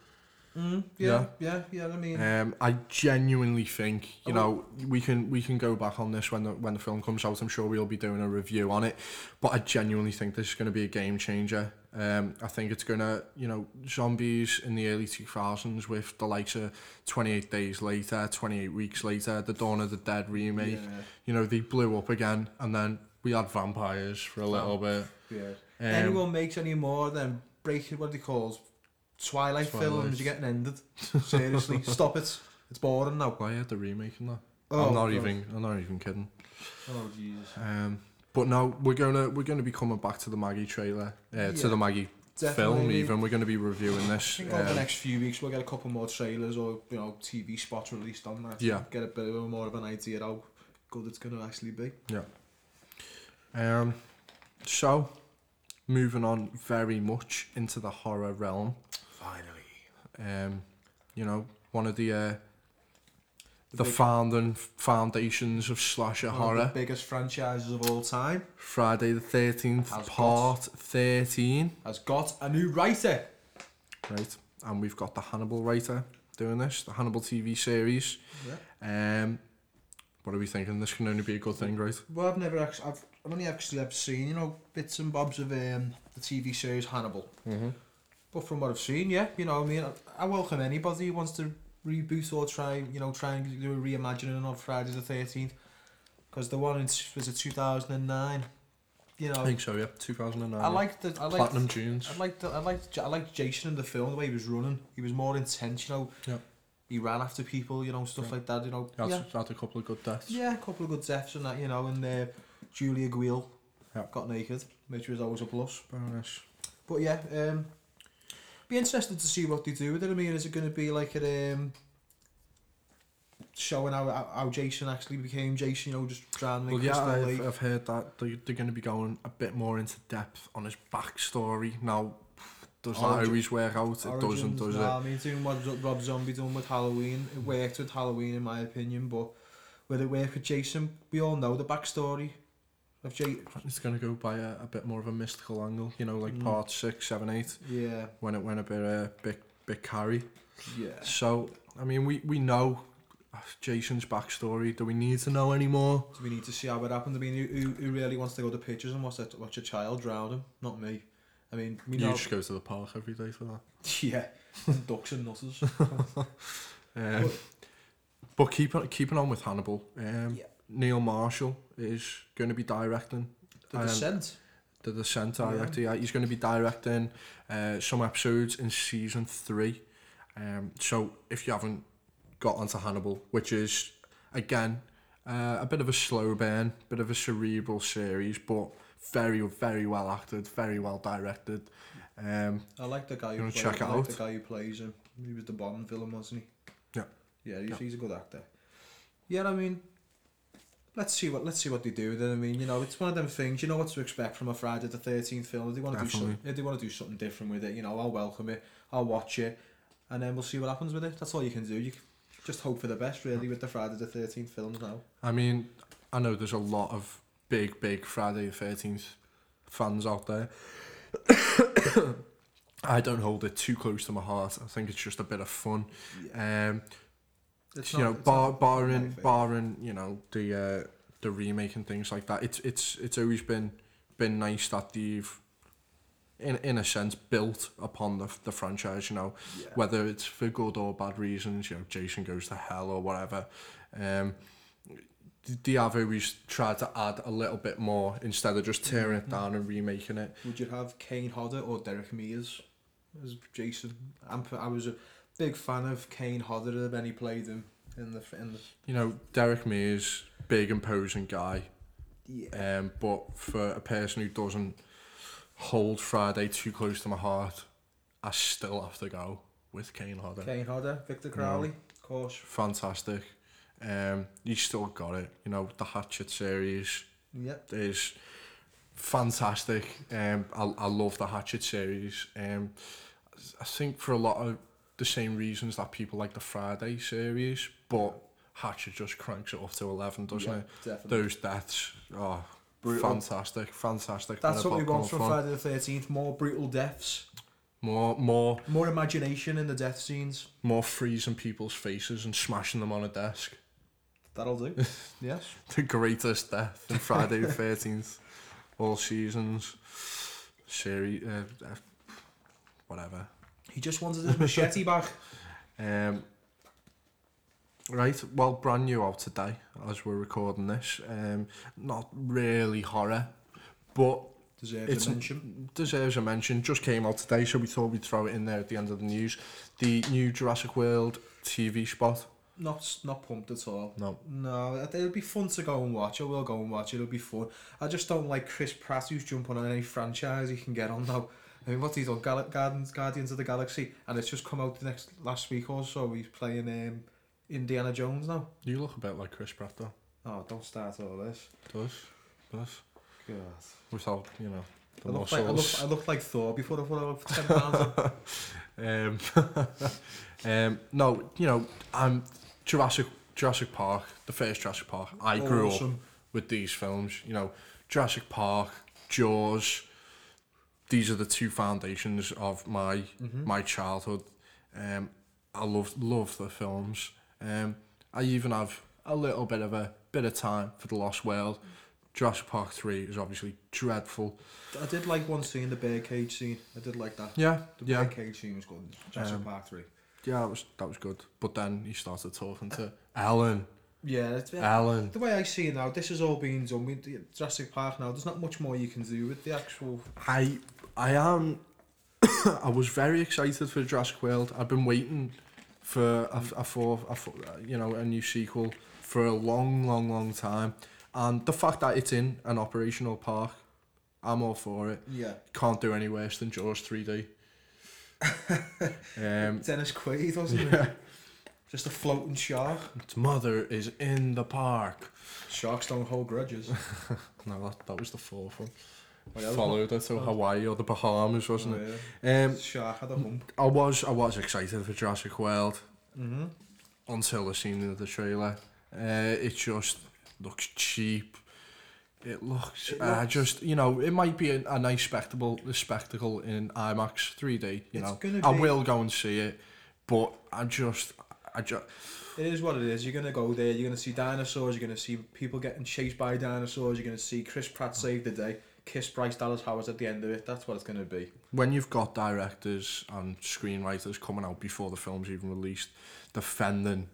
Mm, yeah, yeah, yeah, I mean, Um, I genuinely think you Oh, know we can we can go back on this when the when the film comes out. I'm sure we'll be doing a review on it, but I genuinely think this is going to be a game changer. Um, I think it's going to you know zombies in the early 2000s with the likes of 28 Days Later, 28 Weeks Later, the Dawn of the Dead remake. yeah, You know they blew up again, and then we had vampires for a little bit. yeah. Um, Anyone makes any more than breaking what they call Twilight, Twilight. films, you're getting ended. Seriously, (laughs) stop it. It's boring now. Why had the remake in that? Oh, I'm not God. even. I'm not even kidding. Oh Jesus. Um, but now we're gonna we're gonna be coming back to the Maggie trailer, uh, Yeah, to the Maggie film. Even we're gonna be reviewing I this. think over the um, next few weeks we'll get a couple more trailers or you know TV spots released on that. Yeah. Get a bit of a more of an idea how good it's going to actually be. Yeah. Um, so, moving on very much into the horror realm. Finally. Um, you know, one of the uh, The the founding foundations of slasher One of horror. the biggest franchises of all time Friday the Thirteenth, Has got- Part Thirteen. has got a new writer. Right, and we've got the Hannibal writer doing this, the Hannibal TV series. Yeah. Um, what are we thinking? This can only be a good thing, right? Well, I've never actually, I've, I've only actually ever seen, you know, bits and bobs of um, the TV series Hannibal. Mm-hmm. But from what I've seen, yeah, you know, I mean, I, I welcome anybody who wants to reboot or try, you know, try and do a reimagining of Friday the 13th. Because the one in, was it 2009? You know, I think so, yeah. 2009. I liked the, I liked, Platinum Dunes. I liked, the, I liked, I liked Jason in the film, the way he was running. He was more intense, you know. Yeah. He ran after people, you know, stuff Yeah. like that, you know. Had, yeah. had a couple of good deaths. Yeah, a couple of good deaths and that, you know, and uh, Julia Guill Yeah. got naked, which was always a plus. Bonus. But yeah, um, be interested to see what they do with it. I mean, is it going to be like a um, showing how, how Jason actually became Jason, you know, just trying to make well, yeah, I've, I've, heard that they're, they're going to be going a bit more into depth on his backstory. Now, does Origin, that always work out? It Origins, doesn't, does nah, it? I mean, doing what Rob Zombie done with Halloween, it worked with Halloween in my opinion, but whether it worked with Jason, we all know the backstory. Of Jay. It's going to go by a, a bit more of a mystical angle, you know, like Mm. part six, seven, eight, Yeah, when it went a bit, uh, bit, bit carry. yeah. So, I mean, we, we know Jason's backstory. Do we need to know any more? Do we need to see how it happened? I mean, who, who, who really wants to go to pictures and watch, a, watch a child drown him? Not me. I mean, we You just go to the park every day for that. (laughs) Yeah, ducks and nutters. (laughs) Um, But- but keeping keeping on with Hannibal, um, Yeah. Neil Marshall is going to be directing The Um, Descent. the Descent director. Yeah. he's going to be directing uh, some episodes in season three. Um, so if you haven't got onto Hannibal, which is again uh, a bit of a slow burn, bit of a cerebral series, but very very well acted, very well directed. Um, I like the guy You who plays, check I like out? the guy who plays him. He was the Bond villain, wasn't he? Yeah. Yeah, he's, Yeah. he's a good actor. Yeah, I mean, let's see what let's see what they do with it. I mean, you know, it's one of them things. You know what to expect from a Friday the Thirteenth film. If they want to do something, if they want to do something different with it, you know, I'll welcome it. I'll watch it, and then we'll see what happens with it. That's all you can do. You just hope for the best, really, with the Friday the Thirteenth films now. I mean, I know there's a lot of big, big Friday the Thirteenth fans out there. (coughs) I don't hold it too close to my heart. I think it's just a bit of fun. Um, It's you not- know, bar, barring, barring, you know, the uh, the remake and things like that. It's it's it's always been been nice that they've, in in a sense, built upon the the franchise. You know, Yeah. whether it's for good or bad reasons. You know, Jason goes to hell or whatever. Um, they have always tried to add a little bit more instead of just tearing it down and remaking it. Would you have Kane Hodder or Derek Mears as Jason? I'm, I was a big fan of Kane Hodder when he played him in the in the You know, Derek Mears, big imposing guy, yeah. um, but for a person who doesn't hold Friday too close to my heart, I still have to go with Kane Hodder. Kane Hodder, Victor Crowley, of course. Fantastic. Um, he's still got it. You know, the Hatchet series Yeah. is fantastic. Um, I, I love the Hatchet series. Um, I think for a lot of the same reasons that people like the Friday series, but Hatchet just cranks it up to 11, doesn't yeah, it? Definitely. Those deaths, oh, Brutal. fantastic, fantastic. That's what we want from. Friday the Thirteenth: more brutal deaths. More, more, More imagination in the death scenes. more freezing people's faces and smashing them on a desk. That'll do. (laughs) yes. The greatest death in Friday the Thirteenth, all seasons, series, uh, uh, whatever. He just wanted his machete (laughs) back. Um, right, well, brand new out today as we're recording this. Um, not really horror, but Deserves It's- a mention. deserves a mention. Just came out today, so we thought we'd throw it in there at the end of the news. The new Jurassic World TV spot. Not not pumped at all. No, No, it- it'll be fun to go and watch. I will go and watch it. It'll be fun. I just don't like Chris Pratt who's jumping on any franchise he can get on now. I mean, what's he done? Gal- Guardians, Guardians of the Galaxy, and it's just come out the next last week or so. He's playing um, Indiana Jones now. you look a bit like Chris Pratt, though. Oh, don't start all this. Does, does. God. Without, you know, the I look, like, I, muscles. look, I look like Thor before I put (laughs) out ten pounds. Um, (laughs) um, no, you know, I'm Jurassic Jurassic Park, the first Jurassic Park. I grew up with these films. You know, Jurassic Park, Jaws. These are the two foundations of my Mm-hmm. my childhood. Um, I love love the films. Um, I even have a little bit of a bit of time for the Lost World. Jurassic Park three is obviously dreadful. I did like one scene, the bear cage scene. I did like that. Yeah, The yeah. bear cage scene was good. Jurassic Um, Park 3. Yeah, that was that was good. But then he started talking to Alan. Yeah, it's, Ellen. The way I see it now, this has all been done with the Jurassic Park now. There's not much more you can do with the actual. I I am. (coughs) I was very excited for Jurassic World. I've been waiting for a, a for a, for, you know a new sequel for a long, long, long time, and the fact that it's in an operational park, I'm all for it. Yeah. Can't do any worse than Jaws 3D. (laughs) um, Dennis Quaid, wasn't it? Just a floating shark. its mother is in the park. Sharks don't hold grudges. (laughs) No, that, that was the fourth one. Yeah, Followed it to. Hawaii or the Bahamas, wasn't Oh, it? Um, Shark had a hump. I was I was excited for Jurassic World Mm-hmm. until I seen the trailer. Uh, it just looks cheap. It looks, It uh, looks- just you know it might be a, a nice spectacle, a spectacle in IMAX 3D. You know, I be- will go and see it, but I just I just It is what it is. You're gonna go there. You're gonna see dinosaurs. You're gonna see people getting chased by dinosaurs. You're gonna see Chris Pratt save the day. Kiss Bryce Dallas Howard at the end of it. That's what it's gonna be. when you've got directors and screenwriters coming out before the film's even released, defending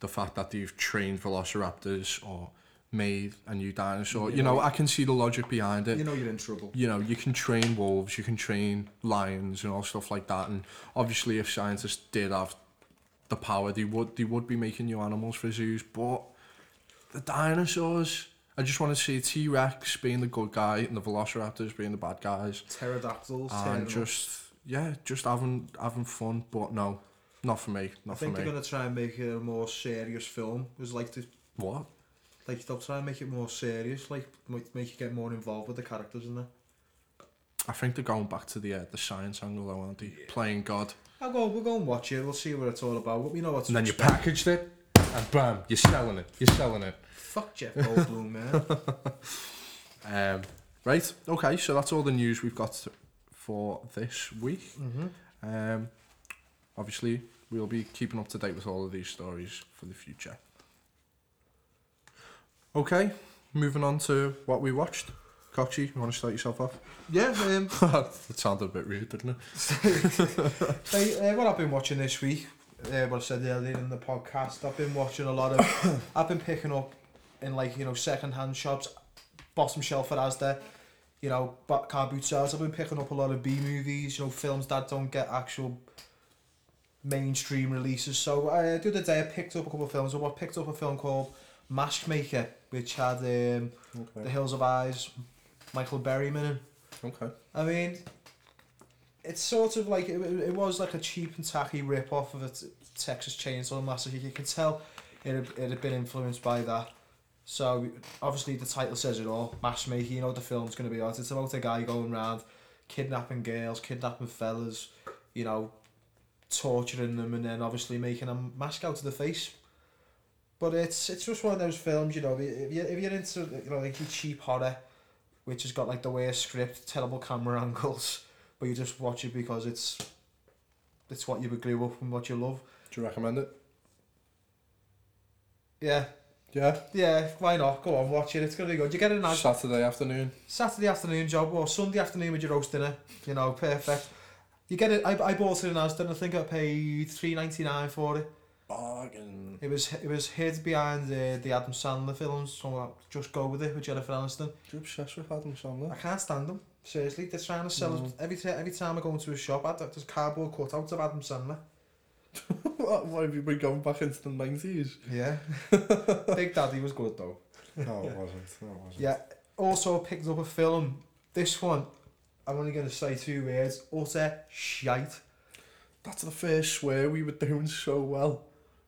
the fact that they've trained velociraptors or made a new dinosaur, You you, know, know- I can see the logic behind it. You know you're in trouble. you know, you can train wolves, you can train lions and all stuff like that. And obviously, if scientists did have the power, they would they would be making new animals for zoos. But the dinosaurs, I just want to see T Rex being the good guy and the Velociraptors being the bad guys, Pterodactyls. and just yeah, just having having fun. But no, not for me, I not for think me. they're gonna try and make it a more serious film. It was like to What? like they'll try and make it more serious. Like make make you get more involved with the characters in there. I think they're going back to the uh, the science angle, though, aren't they? Playing God. I'll go. We'll go and watch it. We'll see what it's all about. We know what's. And then you packaged it, and bam, you're selling it. You're selling it. Fuck Jeff Goldblum, man. (laughs) Um, right, okay, so that's all the news we've got for this week. mm-hmm. Um, obviously, we'll be keeping up to date with all of these stories for the future. Okay, moving on to what we watched. Kochi, you want to start yourself off? Yeah. Um, (laughs) that sounded a bit rude, didn't it? (laughs) Hey, uh, what I've been watching this week, uh, what I said earlier in the podcast, I've been watching a lot of, (coughs) I've been picking up in like, you know, second hand shops, bottom shelf at Asda, you know, but car boot sales. I've been picking up a lot of B movies, you know, films that don't get actual mainstream releases. So uh, the other day I picked up a couple of films. I picked up a film called Mask Maker, which had um, The Hills Have Eyes, Michael Berryman. Okay. I mean, it's sort of like it, it was like a cheap and tacky rip off of a t- Texas Chainsaw Massacre. You can tell it had, it had been influenced by that. So obviously the title says it all. Matchmaking, you know the film's going to be about. It's about a guy going around kidnapping girls, kidnapping fellas, you know, torturing them, and then obviously making a mask out of the face. But it's it's just one of those films, you know. If you if you're into you know like cheap horror, which has got like the worst script, terrible camera (laughs) angles, but you just watch it because it's it's what you would grew up and what you love. Do you recommend it? Yeah, Yeah. yeah. Why not? Go on, watch it. It's gonna be good. You get a nice Saturday afternoon. Saturday afternoon job or Sunday afternoon with your roast dinner. You know, perfect. You get it. I, I bought it in Aston. I think I paid three ninety nine for it. Bargain. It was it was hid behind uh, the Adam Sandler films. So I'll just go with it with Jennifer Aniston. You're obsessed with Adam Sandler. I can't stand them. Seriously, they're trying to sell Mm. us every ti- every time I go into a shop. I, there's cardboard cutouts of Adam Sandler. (laughs) what, why have you been going back into the 90s? Yeah, (laughs) Big Daddy was good though. No, it wasn't. No, it wasn't. Yeah. Also picked up a film. This one, I'm only gonna say two words. Utter shite. That's the first swear we were doing so well.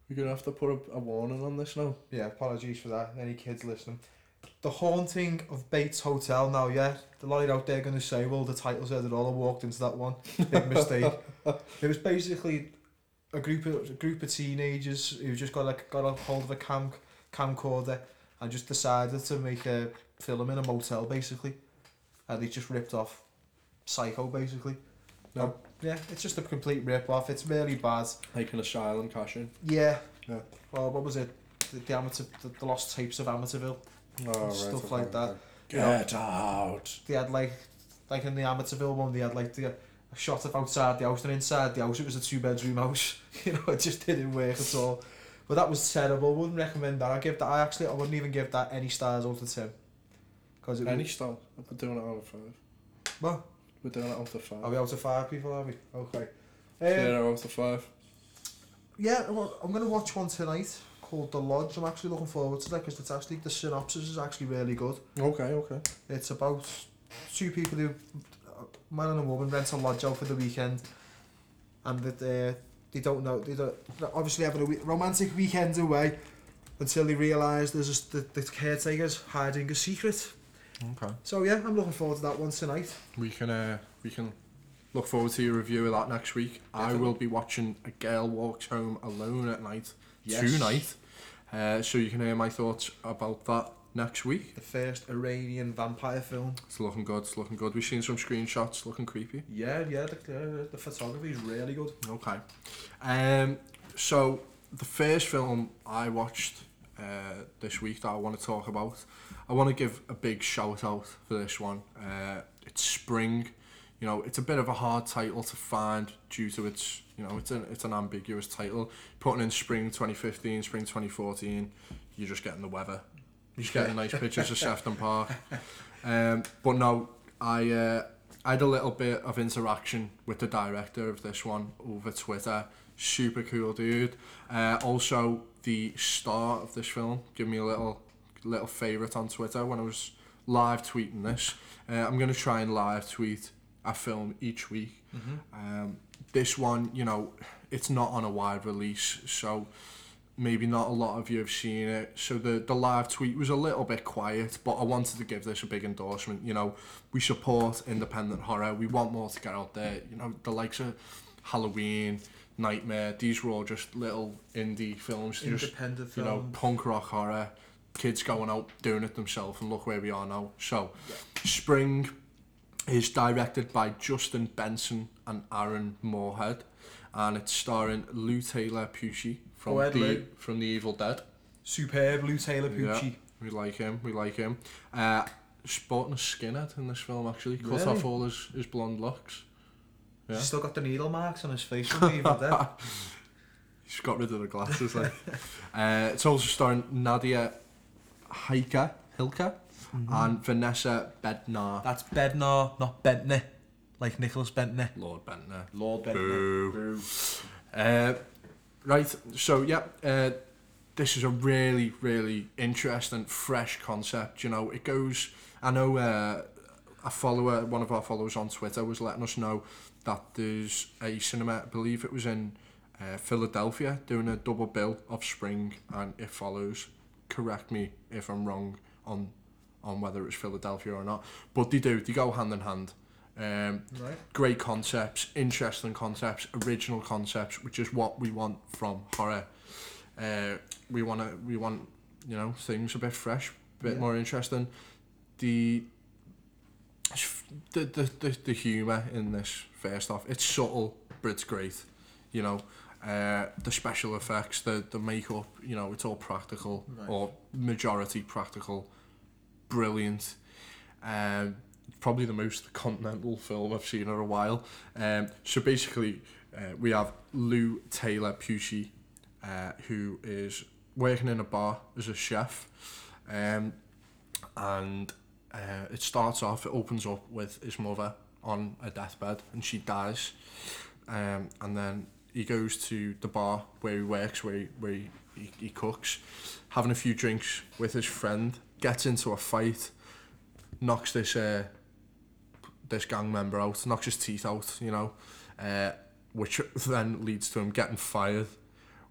We're going to have to put a, a warning on this now. Yeah, apologies for that. Any kids listening? The Haunting of Bates Hotel. Now, yeah, the lot out there going to say, well, the title said it all. I walked into that one. Big mistake. (laughs) it was basically a group of a group of teenagers who just got like got a hold of a cam camcorder and just decided to make a film in a motel, basically. And they just ripped off Psycho, basically. No. Um, yeah, it's just a complete rip off. It's really bad. Like an asylum cash in. Yeah. Yeah. Well, what was it? The, the amateur, the, the lost tapes of Amityville. Oh, Stuff like that. Get out. They had like, like in the Amityville one, they had like the a shot of outside the house and inside the house it was a two bedroom house. (laughs) you know, it just didn't work at all. But that was terrible. Wouldn't recommend that. I give that. I actually, I wouldn't even give that any stars out of ten. Because it Any was, style. We're doing it out of five. What? We're doing it out of five. Are we out of five people? Are we? Okay. Um, Zero out of five. Yeah, well, I'm going to watch one tonight called The Lodge. I'm actually looking forward to that because it's actually the synopsis is actually really good. Okay, okay. It's about two people who, a man and a woman, rent a lodge out for the weekend, and that they they don't know they don't they're obviously having a we- romantic weekend away until they realise there's a, the, the caretaker's hiding a secret. Okay. So yeah, I'm looking forward to that one tonight. We can uh, we can look forward to your review of that next week. I will be watching A Girl Walks Home Alone at night Yes. tonight. Uh, so you can hear my thoughts about that next week. The first Iranian vampire film. It's looking good. It's looking good. We've seen some screenshots. Looking creepy. Yeah, yeah, the, the, the photography is really good. Okay. Um. So the first film I watched uh, this week that I want to talk about, I want to give a big shout out for this one. Uh, it's Spring. You know, it's a bit of a hard title to find due to its, you know, it's an it's an ambiguous title. Putting in spring 2015, spring 2014, you're just getting the weather. You're just getting nice pictures of Sefton Park. Um, but no, I uh, I had a little bit of interaction with the director of this one over Twitter. Super cool dude. Uh, also, the star of this film give me a little little favourite on Twitter when I was live tweeting this. Uh, I'm gonna try and live tweet a film each week. Um, this one, you know, it's not on a wide release, so maybe not a lot of you have seen it. So the the live tweet was a little bit quiet, but I wanted to give this a big endorsement. You know, we support independent horror. We want more to get out there. You know, the likes of Halloween, Nightmare. These were all just little indie films. Just Independent you know, punk rock horror. Kids going out doing it themselves, and look where we are now. So, Spring is directed by Justin Benson and Aaron Moorhead, and it's starring Lou Taylor Pucci from ahead, the Lou. from the Evil Dead. Superb, Lou Taylor Yeah. Pucci. We like him. We like him. Uh, sporting a skinhead in this film actually. Cut Really? off all his, his blonde locks. Yeah. He's still got the needle marks on his face from the Evil Dead. (laughs) He's got rid of the glasses. Like. (laughs) uh, it's also starring Nadia Hilker, Hilker Mm-hmm. and Vanessa Bednar. That's Bednar, not Bendtner, like Nicklas Bendtner. Lord Bendtner. Lord Boo. Boo. Uh, right, so yeah, uh, this is a really, really interesting, fresh concept. You know, it goes. I know uh, a follower, one of our followers on Twitter, was letting us know that there's a cinema, I believe it was in uh, Philadelphia, doing a double bill of Spring and It Follows. Correct me if I'm wrong on on whether it's Philadelphia or not, but they do. They go hand in hand. Um, Right. great concepts, interesting concepts, original concepts, which is what we want from horror. Uh, we want to, we want, you know, things a bit fresh, a bit Yeah. more interesting. The the the the, the humour in this first off, it's subtle, but it's great. You know, uh, the special effects, the the makeup, you know, it's all practical Right. or majority practical, brilliant. Um, probably the most continental film I've seen in a while. Um, so basically, uh, we have Lou Taylor Pucci, uh, who is working in a bar as a chef, um, and uh, it starts off. It opens up with his mother on a deathbed, and she dies, um, and then he goes to the bar where he works, where he, where he, he, he cooks, having a few drinks with his friend, gets into a fight, knocks this uh, this gang member out, knocks his teeth out, you know, uh, which (laughs) then leads to him getting fired,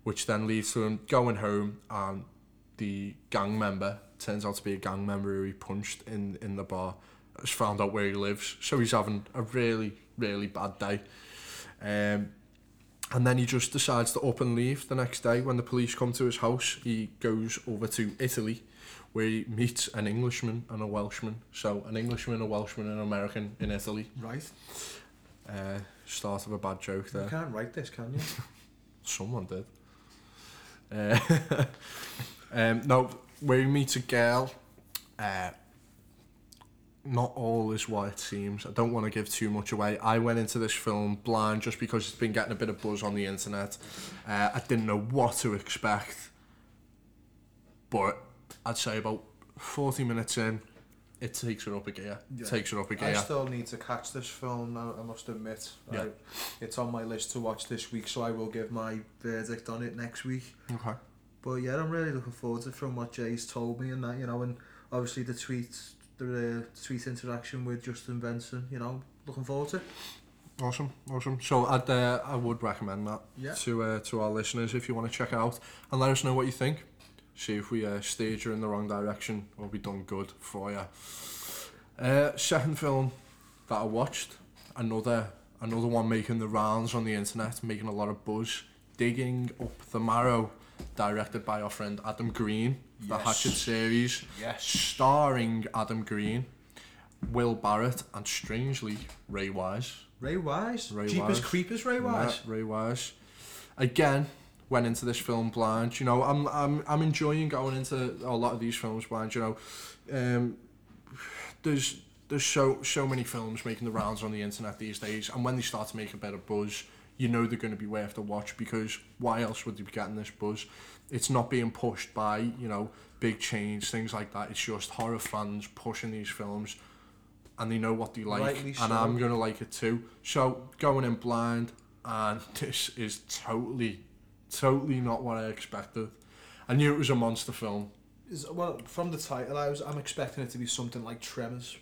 which then leads to him going home and the gang member turns out to be a gang member who he punched in, in the bar, has found out where he lives, so he's having a really, really bad day. Um, and then he just decides to up and leave the next day when the police come to his house. He goes over to Italy where he meets an Englishman and a Welshman. So an Englishman, a Welshman, and an American in Italy. Right. Uh, start of a bad joke You can't write this, can you? (laughs) Someone did. Uh, (laughs) um, no, where he meets a girl, uh, not all is what it seems. I don't want to give too much away. I went into this film blind just because it's been getting a bit of buzz on the internet. Uh, I didn't know what to expect, but I'd say about 40 minutes in, it takes it up a gear. Yeah. Takes it up a I gear. I still need to catch this film. I, I must admit. Yeah. I, it's on my list to watch this week, so I will give my verdict on it next week. Okay. But yeah, I'm really looking forward to it from what Jay's told me and that, you know, and obviously the tweets, the uh, tweet interaction with Justin Benson, you know, looking forward to it. Awesome, awesome. So I'd, uh, I would recommend that Yeah. to uh, to our listeners if you want to check it out and let us know what you think. See if we uh, steered you in the wrong direction or we done good for you. Uh, second film that I watched, another another one making the rounds on the internet, making a lot of buzz. Digging up the marrow, directed by our friend Adam Green, the Yes. Hatchet series, Yes. starring Adam Green, Will Barratt, and strangely Ray Wise. Ray Wise. Ray Jeepers Wise. Creepers Ray Wise. Yeah, Ray Wise. Again, went into this film blind. You know, I'm I'm I'm enjoying going into a lot of these films blind. You know, um, there's there's so so many films making the rounds on the internet these days, and when they start to make a better buzz, you know they're going to be worth the watch because why else would they be getting this buzz? It's not being pushed by you know big chains, things like that. It's just horror fans pushing these films, and they know what they like, Rightly and so. I'm gonna like it too. So going in blind, and (laughs) this is totally, totally not what I expected. I knew it was a monster film. Is, well, from the title, I was I'm expecting it to be something like Tremors.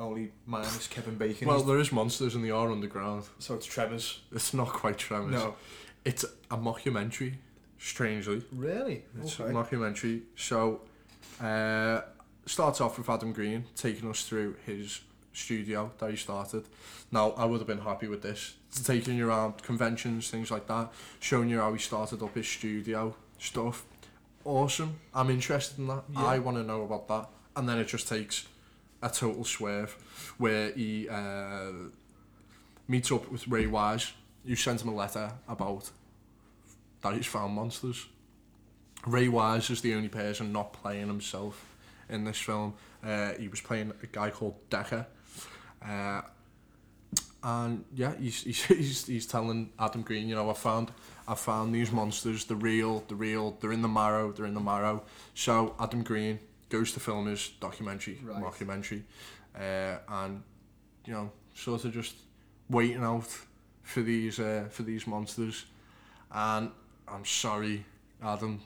Only minus Kevin Bacon. Well, there is monsters and they are underground. so it's Tremors. It's not quite Tremors. No. It's a mockumentary, strangely. Really? It's Okay. a mockumentary. So, uh, starts off with Adam Green taking us through his studio that he started. Now, I would have been happy with this. Taking you around conventions, things like that, showing you how he started up his studio stuff. Awesome. I'm interested in that. Yeah. I want to know about that. And then it just takes a total swerve where he uh, meets up with Ray Wise. You sent him a letter about that he's found monsters. Ray Wise is the only person not playing himself in this film. Uh, he was playing a guy called Decker. Uh, and yeah, (laughs) he's, he's, he's, telling Adam Green, you know, I found I found these monsters, they're real, they're real, they're in the marrow, they're in the marrow. So Adam Green goes to film his documentary, Right. mockumentary, uh, and you know, sort of just waiting out for these uh, for these monsters. And I'm sorry, Adam,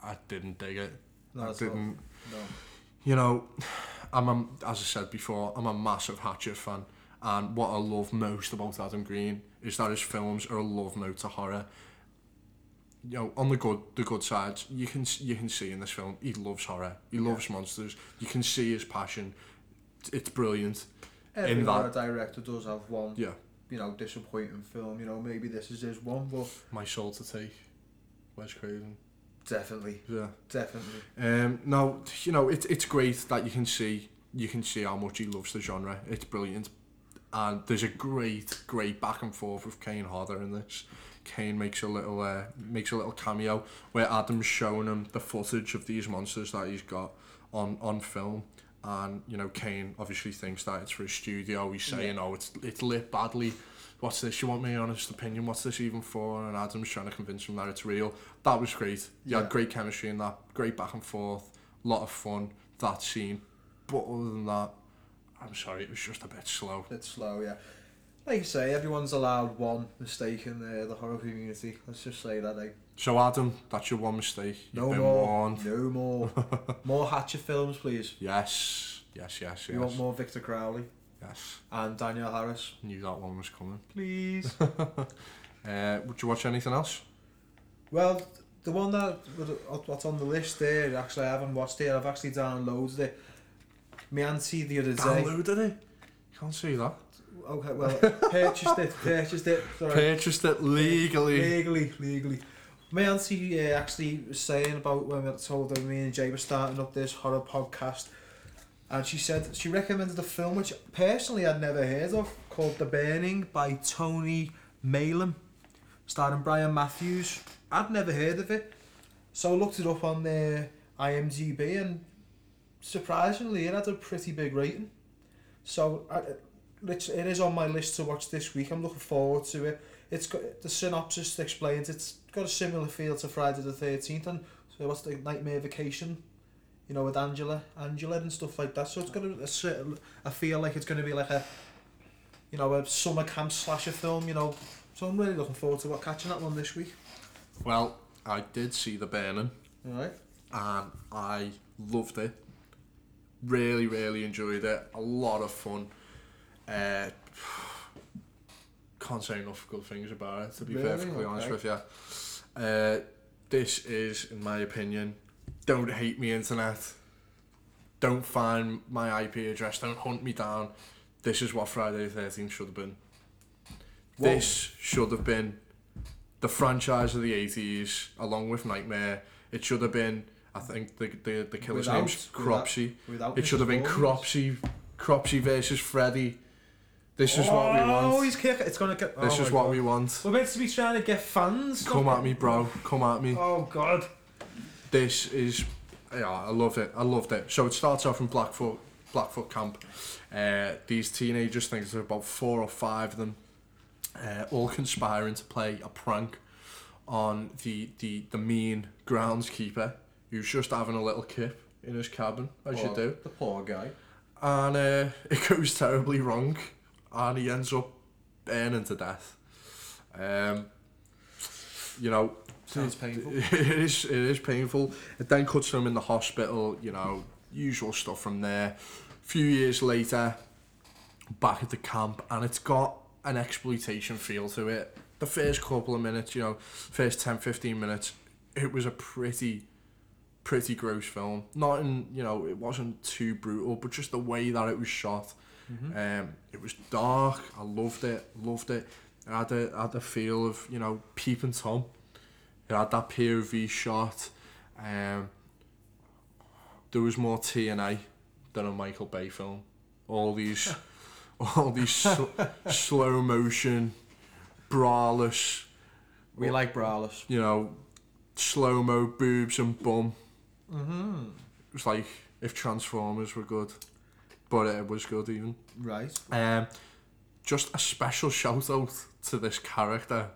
I didn't dig it. No, I didn't. No. You know, I'm a, as I said before, I'm a massive Hatchet fan, and what I love most about Adam Green is that his films are a love note to horror. You know, on the good the good sides, you can you can see in this film he loves horror, he loves monsters. You can see his passion. It's- brilliant. Every In that- director does have one, Yeah, you know, disappointing film. You know, maybe this is his one, but my soul to take. Wes Craven. Definitely, Yeah. definitely. Um, now, you know, it, it's great that you can see you can see how much he loves the genre. It's brilliant. And there's a great, great back and forth with Kane Hodder in this. Kane makes a little uh, makes a little cameo where Adam's showing him the footage of these monsters that he's got on, on film. And you know, Kane obviously thinks that it's for a studio. He's saying, Yeah. "Oh, it's it's lit badly. What's this? You want my honest opinion? What's this even for?" And Adam's trying to convince him that it's real. That was great. You Yeah. had great chemistry in that. Great back and forth. lot of fun. That scene. But other than that, I'm sorry, it was just a bit slow. A Bit slow, yeah. Like you say, everyone's allowed one mistake in the, the horror community. Let's just say that, eh? So Adam, that's your one mistake. You've No been more. warned. No more. (laughs) more Hatchet films, please. Yes, yes, yes, We want yes, more Victor Crowley yes. and Daniel Harris. Knew that one was coming. Please. (laughs) Uh, would you watch anything else? well, the one that what's on the list there, actually, I haven't watched it. I've actually downloaded it. My auntie the other day. Downloaded it. Can't see that. Okay, well, purchased it. Purchased it. Sorry. Purchased it legally. Legally, legally. My auntie uh, actually was saying about when I told her me and Jay were starting up this horror podcast, and she said she recommended a film which personally I'd never heard of called The Burning by Tony Maylam, starring Brian Matthews. I'd never heard of it, so I looked it up on uh, the IMDb, and surprisingly, it had a pretty big rating. So I, it is on my list to watch this week. I'm looking forward to it. It's got the synopsis explains it's got a similar feel to Friday the Thirteenth and so what's the Nightmare Vacation, you know, with Angela, Angela and stuff like that. So it's got a, a certain. I feel like it's going to be like a, you know, a summer camp slasher film. You know, so I'm really looking forward to what catching that one this week. Well, I did see The Burning All right. and I loved it. Really, really enjoyed it. A lot of fun. Uh, (sighs) can't say enough good things about it, to be Really? perfectly honest Okay. with you. Uh, this is, in my opinion, don't hate me, internet. Don't find my IP address. Don't hunt me down. This is what Friday the 13th should have been. Whoa. This should have been the franchise of the 80s, along with Nightmare. It should have been, I think, the the, the killer's Without- name's Cropsy. Without It should have been. Cropsy, Cropsy versus Freddy. This is what we oh, want. Oh, he's kicking. It's gonna get. This oh is what God. we want. We're meant to be trying to get fans. Come at me, bro. Come at me. Oh God. This is, yeah, I love it. I loved it. So it starts off in Blackfoot, Blackfoot camp. Uh, these teenagers, I think there's about four or five of them, uh, all conspiring to play a prank on the, the, the mean groundskeeper who's just having a little kip in his cabin, as you do. The poor guy. And uh, (laughs) it goes terribly wrong, and he ends up burning to death. Um, you know, Sounds painful. (laughs) it is it is painful. It then cuts to him in the hospital, you know, usual stuff from there. A few years later, back at the camp, and it's got an exploitation feel to it. The first couple of minutes, you know, first 10, 15 minutes, it was a pretty, pretty gross film. Not in, you know, it wasn't too brutal, but just the way that it was shot. Um, it was dark. I loved it. Loved it. I had a, had a feel of, you know, peeping Tom. It had that POV shot. Um, there was more TNA than a Michael Bay film. All these, (laughs) all these sl- slow motion, braless, We like brawlers. you know, slow mo boobs and bum. Mm-hmm. It was like if Transformers were good, but it was good even. Right. Um, just a special shout out to this character.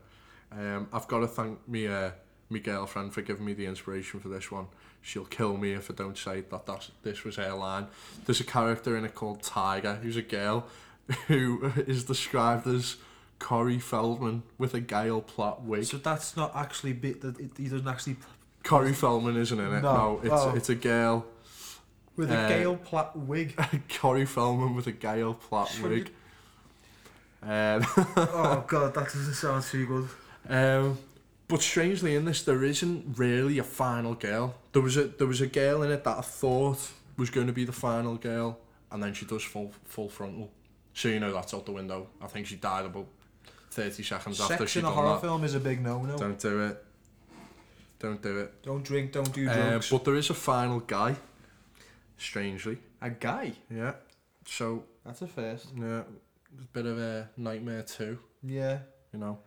Um, I've got to thank me, uh, my girlfriend for giving me the inspiration for this one. She'll kill me if I don't say that that's, this was her line. There's a character in it called Tiger, who's a girl (laughs) who is described as Corey Feldman with a Gail Platt wig. So that's not actually bit that he doesn't actually Corey Feldman isn't in it. No. No, it's Oh. it's a girl. with a Uh, Gail Platt wig. (laughs) Corey Feldman with a Gail Platt wig. Um, (laughs) oh God, that doesn't sound too good. Um, but strangely in this, there isn't really a final girl. There was a there was a girl in it that I thought was going to be the final girl, and then she does full full frontal. So you know that's out the window. I think she died about thirty seconds after Sex she in a horror that. film is a big no-no. Don't, do it. Don't do it. Don't drink, don't do Uh, drugs. but there is a final guy. Strangely, A guy? Yeah. So That's a first. yeah, bit of a nightmare too. Yeah. You know.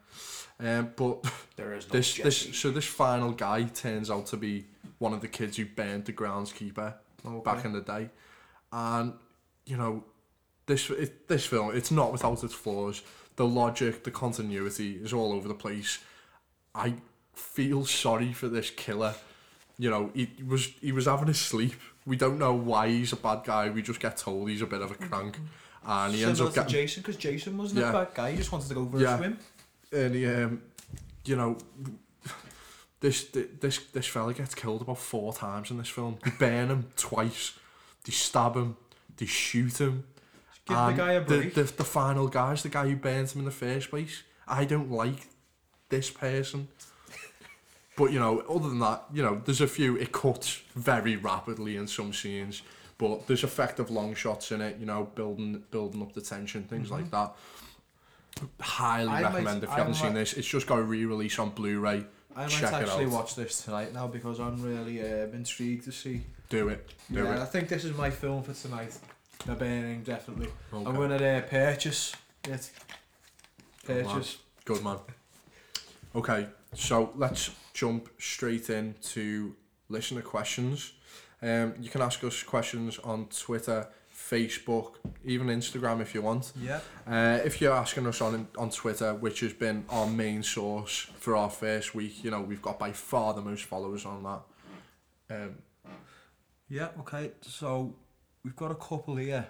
Um, but There is no this this so this final guy turns out to be one of the kids who burned the groundskeeper back in the day, and you know, this it, this film it's not without its flaws. The logic, the continuity is all over the place. I feel sorry for this killer. You know, he was he was having a sleep. We don't know why he's a bad guy. We just get told he's a bit of a crank, and he ends up to getting Jason, because Jason wasn't Yeah. a bad guy. He just wanted to go for Yeah. a swim. And um, you know, this this this fella gets killed about four times in this film. They burn him twice. They stab him. They shoot him. Give and the guy a break. the, the final guy's the guy who burns him in the first place. I don't like this person. But you know, other than that, you know, there's a few. It cuts very rapidly in some scenes, but there's effective long shots in it. You know, building building up the tension, things like that. Highly. I might- recommend if you I haven't seen this. It's just got a re-release on Blu-ray. I might Check it actually watch this tonight now because I'm really um, intrigued to see. Do it. Do yeah, I think this is my film for tonight. The Burning, definitely. Okay. I'm going to uh, purchase it. Good man. Purchase. Good man. Okay, so let's jump straight into listener questions. Um, you can ask us questions on Twitter, Facebook, even Instagram if you want. Yeah. Uh, if you're asking us on on Twitter, which has been our main source for our first week, you know we've got by far the most followers on that. Um, Yeah, okay. So we've got a couple here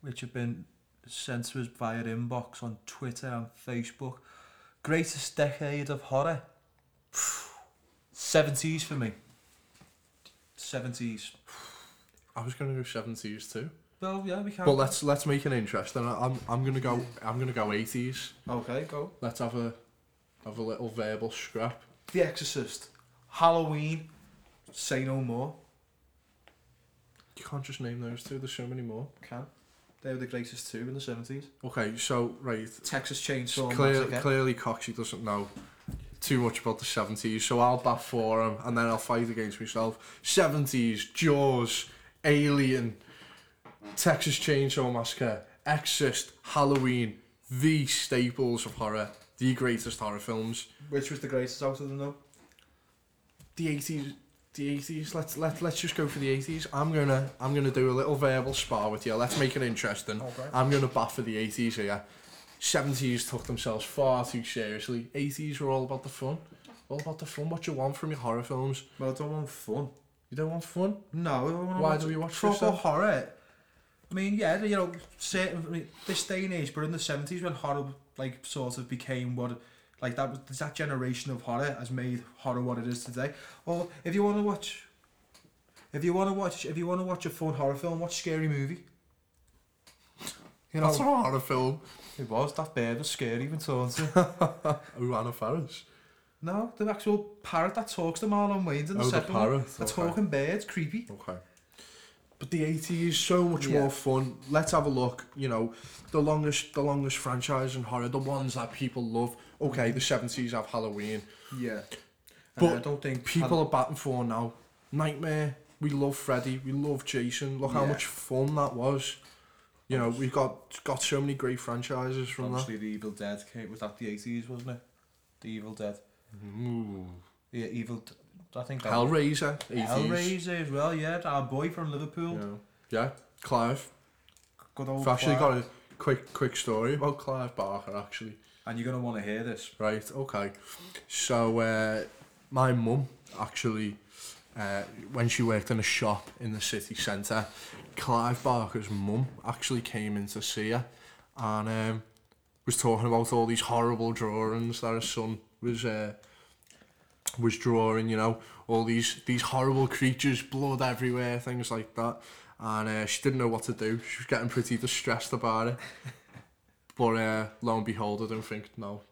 which have been sent to us via inbox on Twitter and Facebook. Greatest decade of horror. (sighs) 70s for me. 70s. I was going to go seventies too, Well, yeah, we can. but let's let's make it interesting. I'm I'm gonna go I'm gonna go eighties. Okay, go. Let's have a have a little verbal scrap. The Exorcist. Halloween. Say no more. You can't just name those two. There's so many more. Can. They were the greatest two in the 70s. Okay, so right, Texas Chainsaw clear, Massacre. clearly Coxie doesn't know too much about the seventies, so I'll bat for him, and then I'll fight against myself. Seventies, Jaws, Alien, Texas Chainsaw Massacre, Exorcist, Halloween, the staples of horror, the greatest horror films. Which was the greatest out of them though? The eighties, the eighties. Let's let let's just go for the eighties. I'm gonna I'm gonna do a little verbal spar with you. Let's make it interesting. Okay. I'm gonna bat for the eighties here. Seventies took themselves far too seriously. Eighties were all about the fun. All about the fun. What you want from your horror films. Well, I don't want fun. You don't want fun? No, I wanna Why watch do we watch this proper then? horror? I mean, yeah, you know, certain I mean, this day and age, but in the seventies when horror like sort of became what, like that was that generation of horror has made horror what it is today. Or if you want to watch, if you want to watch, if you want to watch a fun horror film, watch Scary Movie. You know, That's not a horror film. it was that bird was scary even taunting. (laughs) Anna Faris. No, the actual parrot that talks to Marlon Wayans in the Oh, the second one. parrot. The Okay. talking bird's creepy. Okay. But the eighties so much Yeah. more fun. Let's have a look. You know, the longest the longest franchise in horror, the ones that people love. Okay, the seventies have Halloween. Yeah. But But I don't think People are batting for now. Nightmare. We love Freddy. We love Jason. Look how much fun that was. You know, we got got so many great franchises from that. Obviously, the Evil Dead came was that the eighties, wasn't it? The Evil Dead. Ooh. Yeah, Evil. I think that Hellraiser. 80s. Hellraiser as well. Yeah, our boy from Liverpool. Yeah. yeah. Clive. Good old. I've actually Clive. got a quick quick story about Clive Barker actually. And you're gonna want to hear this. Right, okay. So, uh, my mum actually, uh, when she worked in a shop in the city centre, Clive Barker's mum actually came in to see her and um, was talking about all these horrible drawings that her son was uh, was drawing, you know, all these these horrible creatures, blood everywhere, things like that. And uh, she didn't know what to do. She was getting pretty distressed about it. (laughs) But uh, lo and behold, I don't think no,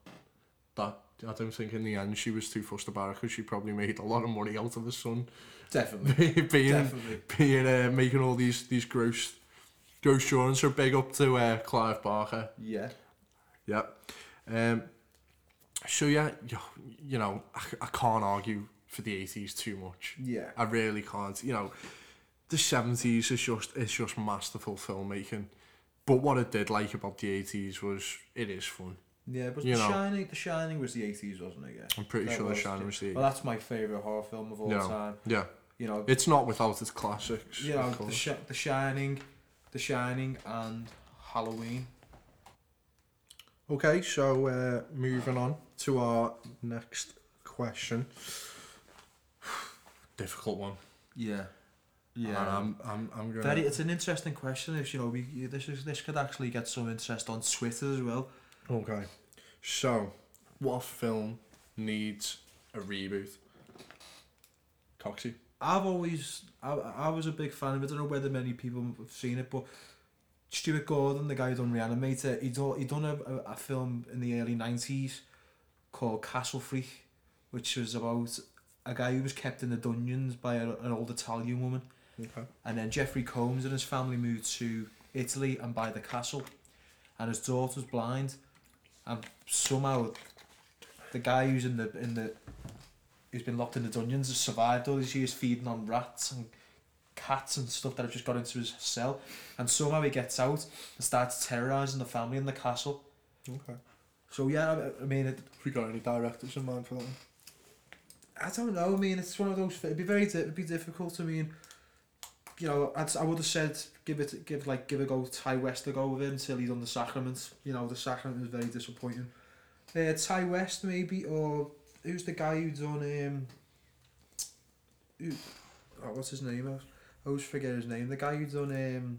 that I don't think in the end she was too fussed about it because she probably made a lot of money out of the son Definitely. (laughs) being Definitely. being uh, making all these these gross gross drawings. So big up to uh, Clive Barker. Yeah. Yep. Um, so yeah, you, you know, I, I can't argue for the eighties too much. Yeah. I really can't. You know, the seventies is just it's just masterful filmmaking. But what I did like about the eighties was it is fun. Yeah, but You The know. Shining, The Shining was the eighties, wasn't it? Yeah. I'm pretty That sure The was Shining was the Well, that's my favorite horror film of all time. yeah. You know, It's not without its classics. you know, the, course. Sh- the Shining, The Shining, and Halloween. Okay, so uh, moving on to our next question. (sighs) Difficult one. Yeah. And I'm, I'm, I'm gonna. Very, it's an interesting question. If you know, we this is this could actually get some interest on Twitter as well. Okay. So, what film needs a reboot? Coxie. I've always, I, I was a big fan of it. I don't know whether many people have seen it, but Stuart Gordon, the guy who done Reanimator, he done, he done a, a, a film in the early 90s called Castle Freak, which was about a guy who was kept in the dungeons by a, an old Italian woman. Okay. And then Jeffrey Combs and his family moved to Italy and buy the castle. And his daughter's blind. And somehow the guy who's in the in the who's been locked in the dungeons has survived all these years feeding on rats and cats and stuff that have just got into his cell. And somehow he gets out and starts terrorising the family in the castle. Okay. So yeah, I, I mean, it, Have we got any directors in mind for that one? I don't know. I mean, it's one of those. It'd be very. di- It'd be difficult. I mean, you know, I'd, I would have said give it, give like give a go. Ti West a go with it until he's done the Sacrament. You know, the Sacrament was very disappointing. Uh, Ti West maybe, or who's the guy who's on um. Who, oh, what's his name? I always forget his name. The guy who done um.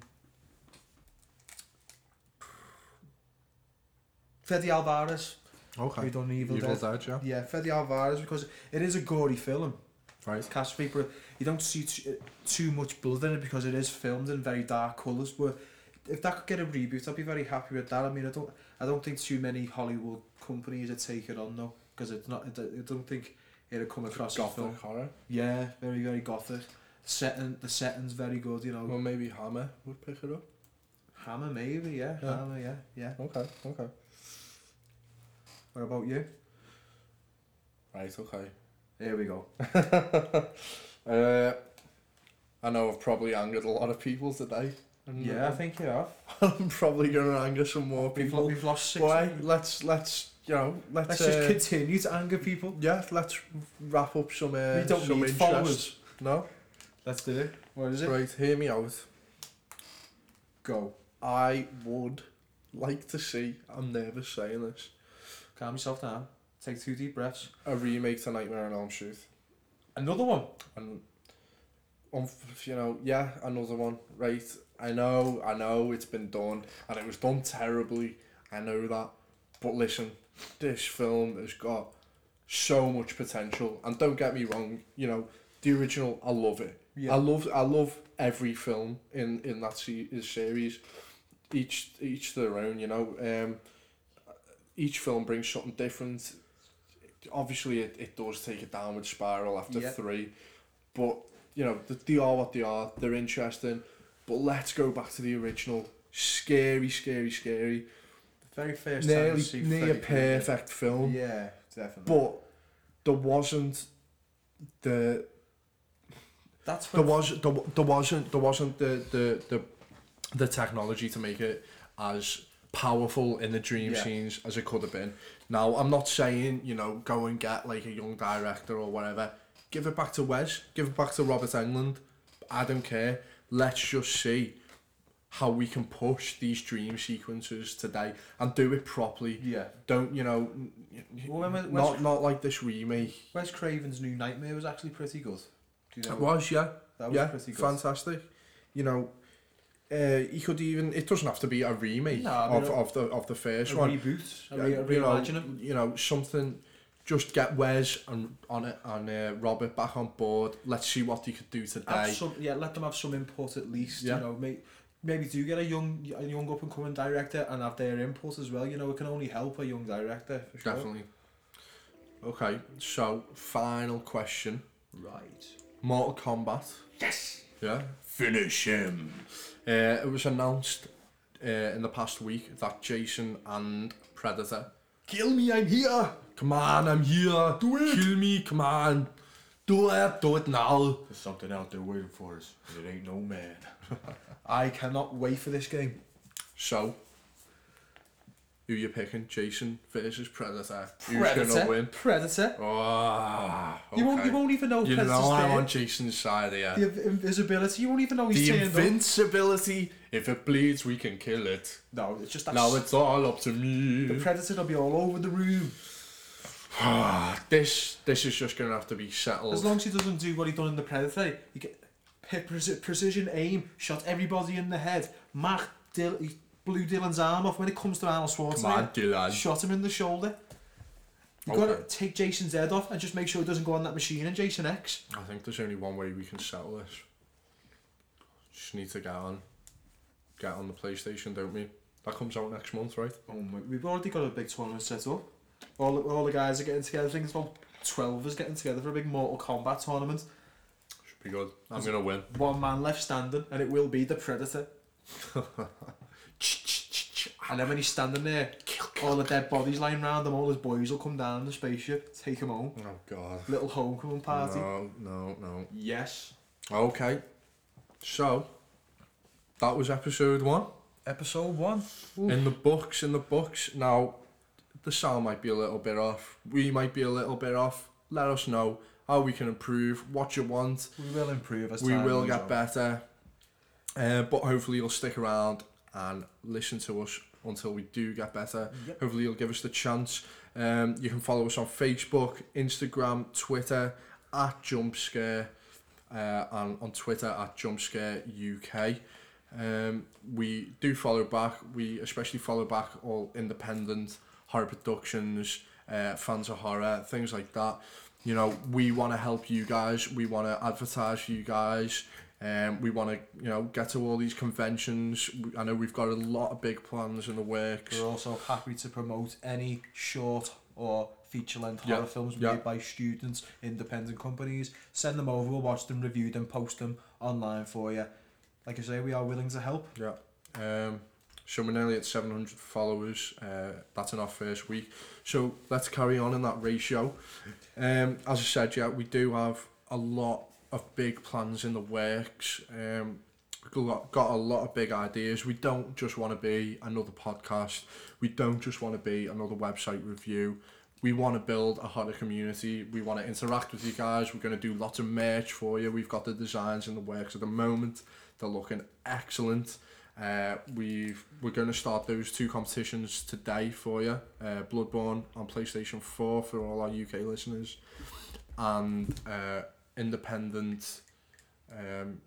Fede Alvarez, Okay. who done Evil, Evil Dead. Dead, yeah. Yeah, Fede Alvarez because it is a gory film. Right. Cast but you don't see too, too much blood in it because it is filmed in very dark colours. But if that could get a reboot, I'd be very happy with that. I mean, I don't, I don't think too many Hollywood companies would take it on though, because it's not. I don't think it'd come across. Gothic horror. Yeah, very very gothic. Setting, the setting's very good. You know, Well, maybe Hammer would pick it up. Hammer maybe. Yeah, Yeah. Hammer. Yeah, yeah. Okay. Okay. What about you? Right. Okay. Here we go. (laughs) uh, I know I've probably angered a lot of people today. Yeah, I think you have. (laughs) I'm probably gonna anger some more We've, people. we've lost six. Boy, let's let's you know let's, Let's uh, just continue to anger people. yeah let's wrap up some uh, we don't some need interest. followers. No, Let's do it. What is it? right. Hear me out. Go. I would like to see. I'm nervous saying this. Calm yourself down. Take two deep breaths. A remake to Nightmare on Elm Street, Another one. and um, you know, yeah, another one. Right. I know, I know, it's been done, and it was done terribly. I know that, but listen, this film has got so much potential, and don't get me wrong. You know, the original, I love it. Yeah. I love I love every film in in that se- series. Each each their own, you know. Um, each film brings something different. Obviously, it, it does take a downward spiral after Yeah. three, but you know th- they are what they are. They're interesting, but let's go back to the original. Scary, scary, scary. The very first time Nearly you see near perfect film, Yeah, definitely. but there wasn't the that's there was there, there wasn't there wasn't the, the the the technology to make it as powerful in the dream Yeah. scenes as it could have been. Now I'm not saying you know go and get like a young director or whatever. Give it back to Wes. Give it back to Robert Englund. I don't care. Let's just see how we can push these dream sequences today and do it properly. yeah. Don't you know? Well, not not like this remake. Wes Craven's New Nightmare was actually pretty good. Do you know? It was yeah. That was yeah, pretty good. fantastic. You know, uh, he could even. It doesn't have to be a remake No, I mean, of, a- of the of the A first one. reboot. A, re- a you know, reimagining. you know something. Just get Wes and on it and uh, Robert back on board. Let's see what he could do today. some, yeah, let them have some input at least. Yeah. You know, may, maybe do get a young, a young up and coming director and have their input as well. You know, it can only help a young director for sure. Definitely. Okay, so final question: Right. Mortal Kombat. Yes. Yeah. Finish him. Uh, it was announced uh, in the past week that Jason and Predator Kill me, I'm here. Come on, I'm here. Do it. Kill me, come on. Do it, do it now. There's something out there waiting for us, and it ain't no man. (laughs) I cannot wait for this game. So, who you picking? Jason versus Predator. Predator. Who's gonna win? Predator. Oh, okay. You won't. You won't even know. You Predator's know I'm there. on Jason's side here. The inv- invisibility. You won't even know he's The turned up. invincibility. If it bleeds, we can kill it. No, it's just that. Now it's all up to me. the predator will be all over the room. (sighs) this this is just gonna have to be settled. As long as he doesn't do what he done in the predator, you get pre- precision aim, shot everybody in the head. Mac Dil- he blew Dillon's arm off when it comes to Arnold on, Schwarzenegger. Shot him in the shoulder. You Okay. gotta take Jason's head off and just make sure it doesn't go on that machine in Jason X. I think there's only one way we can settle this. Just need to get on, get on the PlayStation, don't we? That comes out next month, right? Oh my, we've already got a big tournament set up. All the, all the guys are getting together. I think it's about 12 is getting together for a big Mortal Kombat tournament. Should be good. I'm gonna win. One man left standing, and it will be the Predator. (laughs) (tsk) And then when he's standing there, all the dead bodies lying around him, all his boys will come down in the spaceship, take him home. Oh god. Little homecoming party. No, no, no. Yes. Okay. So that was episode one. Episode one. In the books, in the books. Now the sound might be a little bit off. We might be a little bit off. Let us know how we can improve, what you want. We will improve as we time will goes get on. better. Uh, but hopefully you'll stick around and listen to us until we do get better. Yep. Hopefully you'll give us the chance. Um, you can follow us on Facebook, Instagram, Twitter at Jumpscare, uh, and on Twitter at Jumpscare UK. Um, we do follow back. We especially follow back all independent horror productions, uh, fans of horror, things like that. You know, we want to help you guys. We want to advertise for you guys. Um, we want to, you know, get to all these conventions. I know we've got a lot of big plans in the works. We're also happy to promote any short or feature length Yeah, horror films yeah. made by students, independent companies. Send them over, we'll watch them, review them, post them online for you. Like I say, we are willing to help. Yeah. Um, so we're nearly at 700 followers. Uh, that's in our first week. So let's carry on in that ratio. Um, as I said, yeah, we do have a lot of big plans in the works. Um, got, got a lot of big ideas. We don't just want to be another podcast. We don't just want to be another website review. We want to build a horror community. We want to interact with you guys. We're going to do lots of merch for you. We've got the designs in the works at the moment. They're looking excellent. Uh, we've we're going to start those two competitions today for you. Uh, Bloodborne on PlayStation 4 for all our UK listeners, and uh, independent um,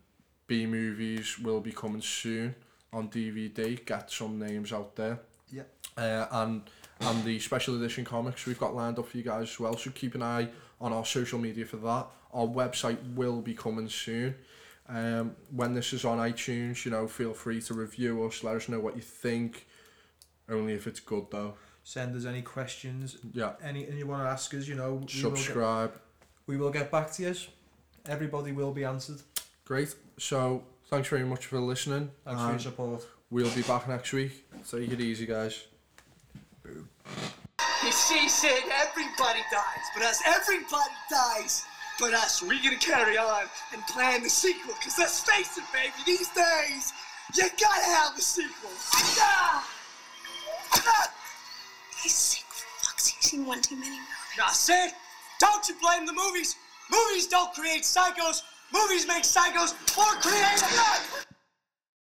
B movies will be coming soon on DVD. Get some names out there. Yeah. Uh, and and the special edition comics we've got lined up for you guys as well. So keep an eye on our social media for that. Our website will be coming soon. Um, when this is on iTunes, you know, feel free to review us. Let us know what you think. Only if it's good though. Send us any questions, Yeah. anything you want to ask us, you know. We will, get, Subscribe. we will get back to you. Everybody will be answered. Great. So thanks very much for listening. Thanks for your support. We'll be back next week. Take it easy, guys. She said everybody dies, but us, everybody dies, but us. We're gonna carry on and plan the sequel, cause let's face it, baby, these days, you gotta have a sequel. Ah! Ah! He's sick for fuck's sake. Seen one too many movies. I said, don't you blame the movies. Movies don't create psychos. Movies make psychos or create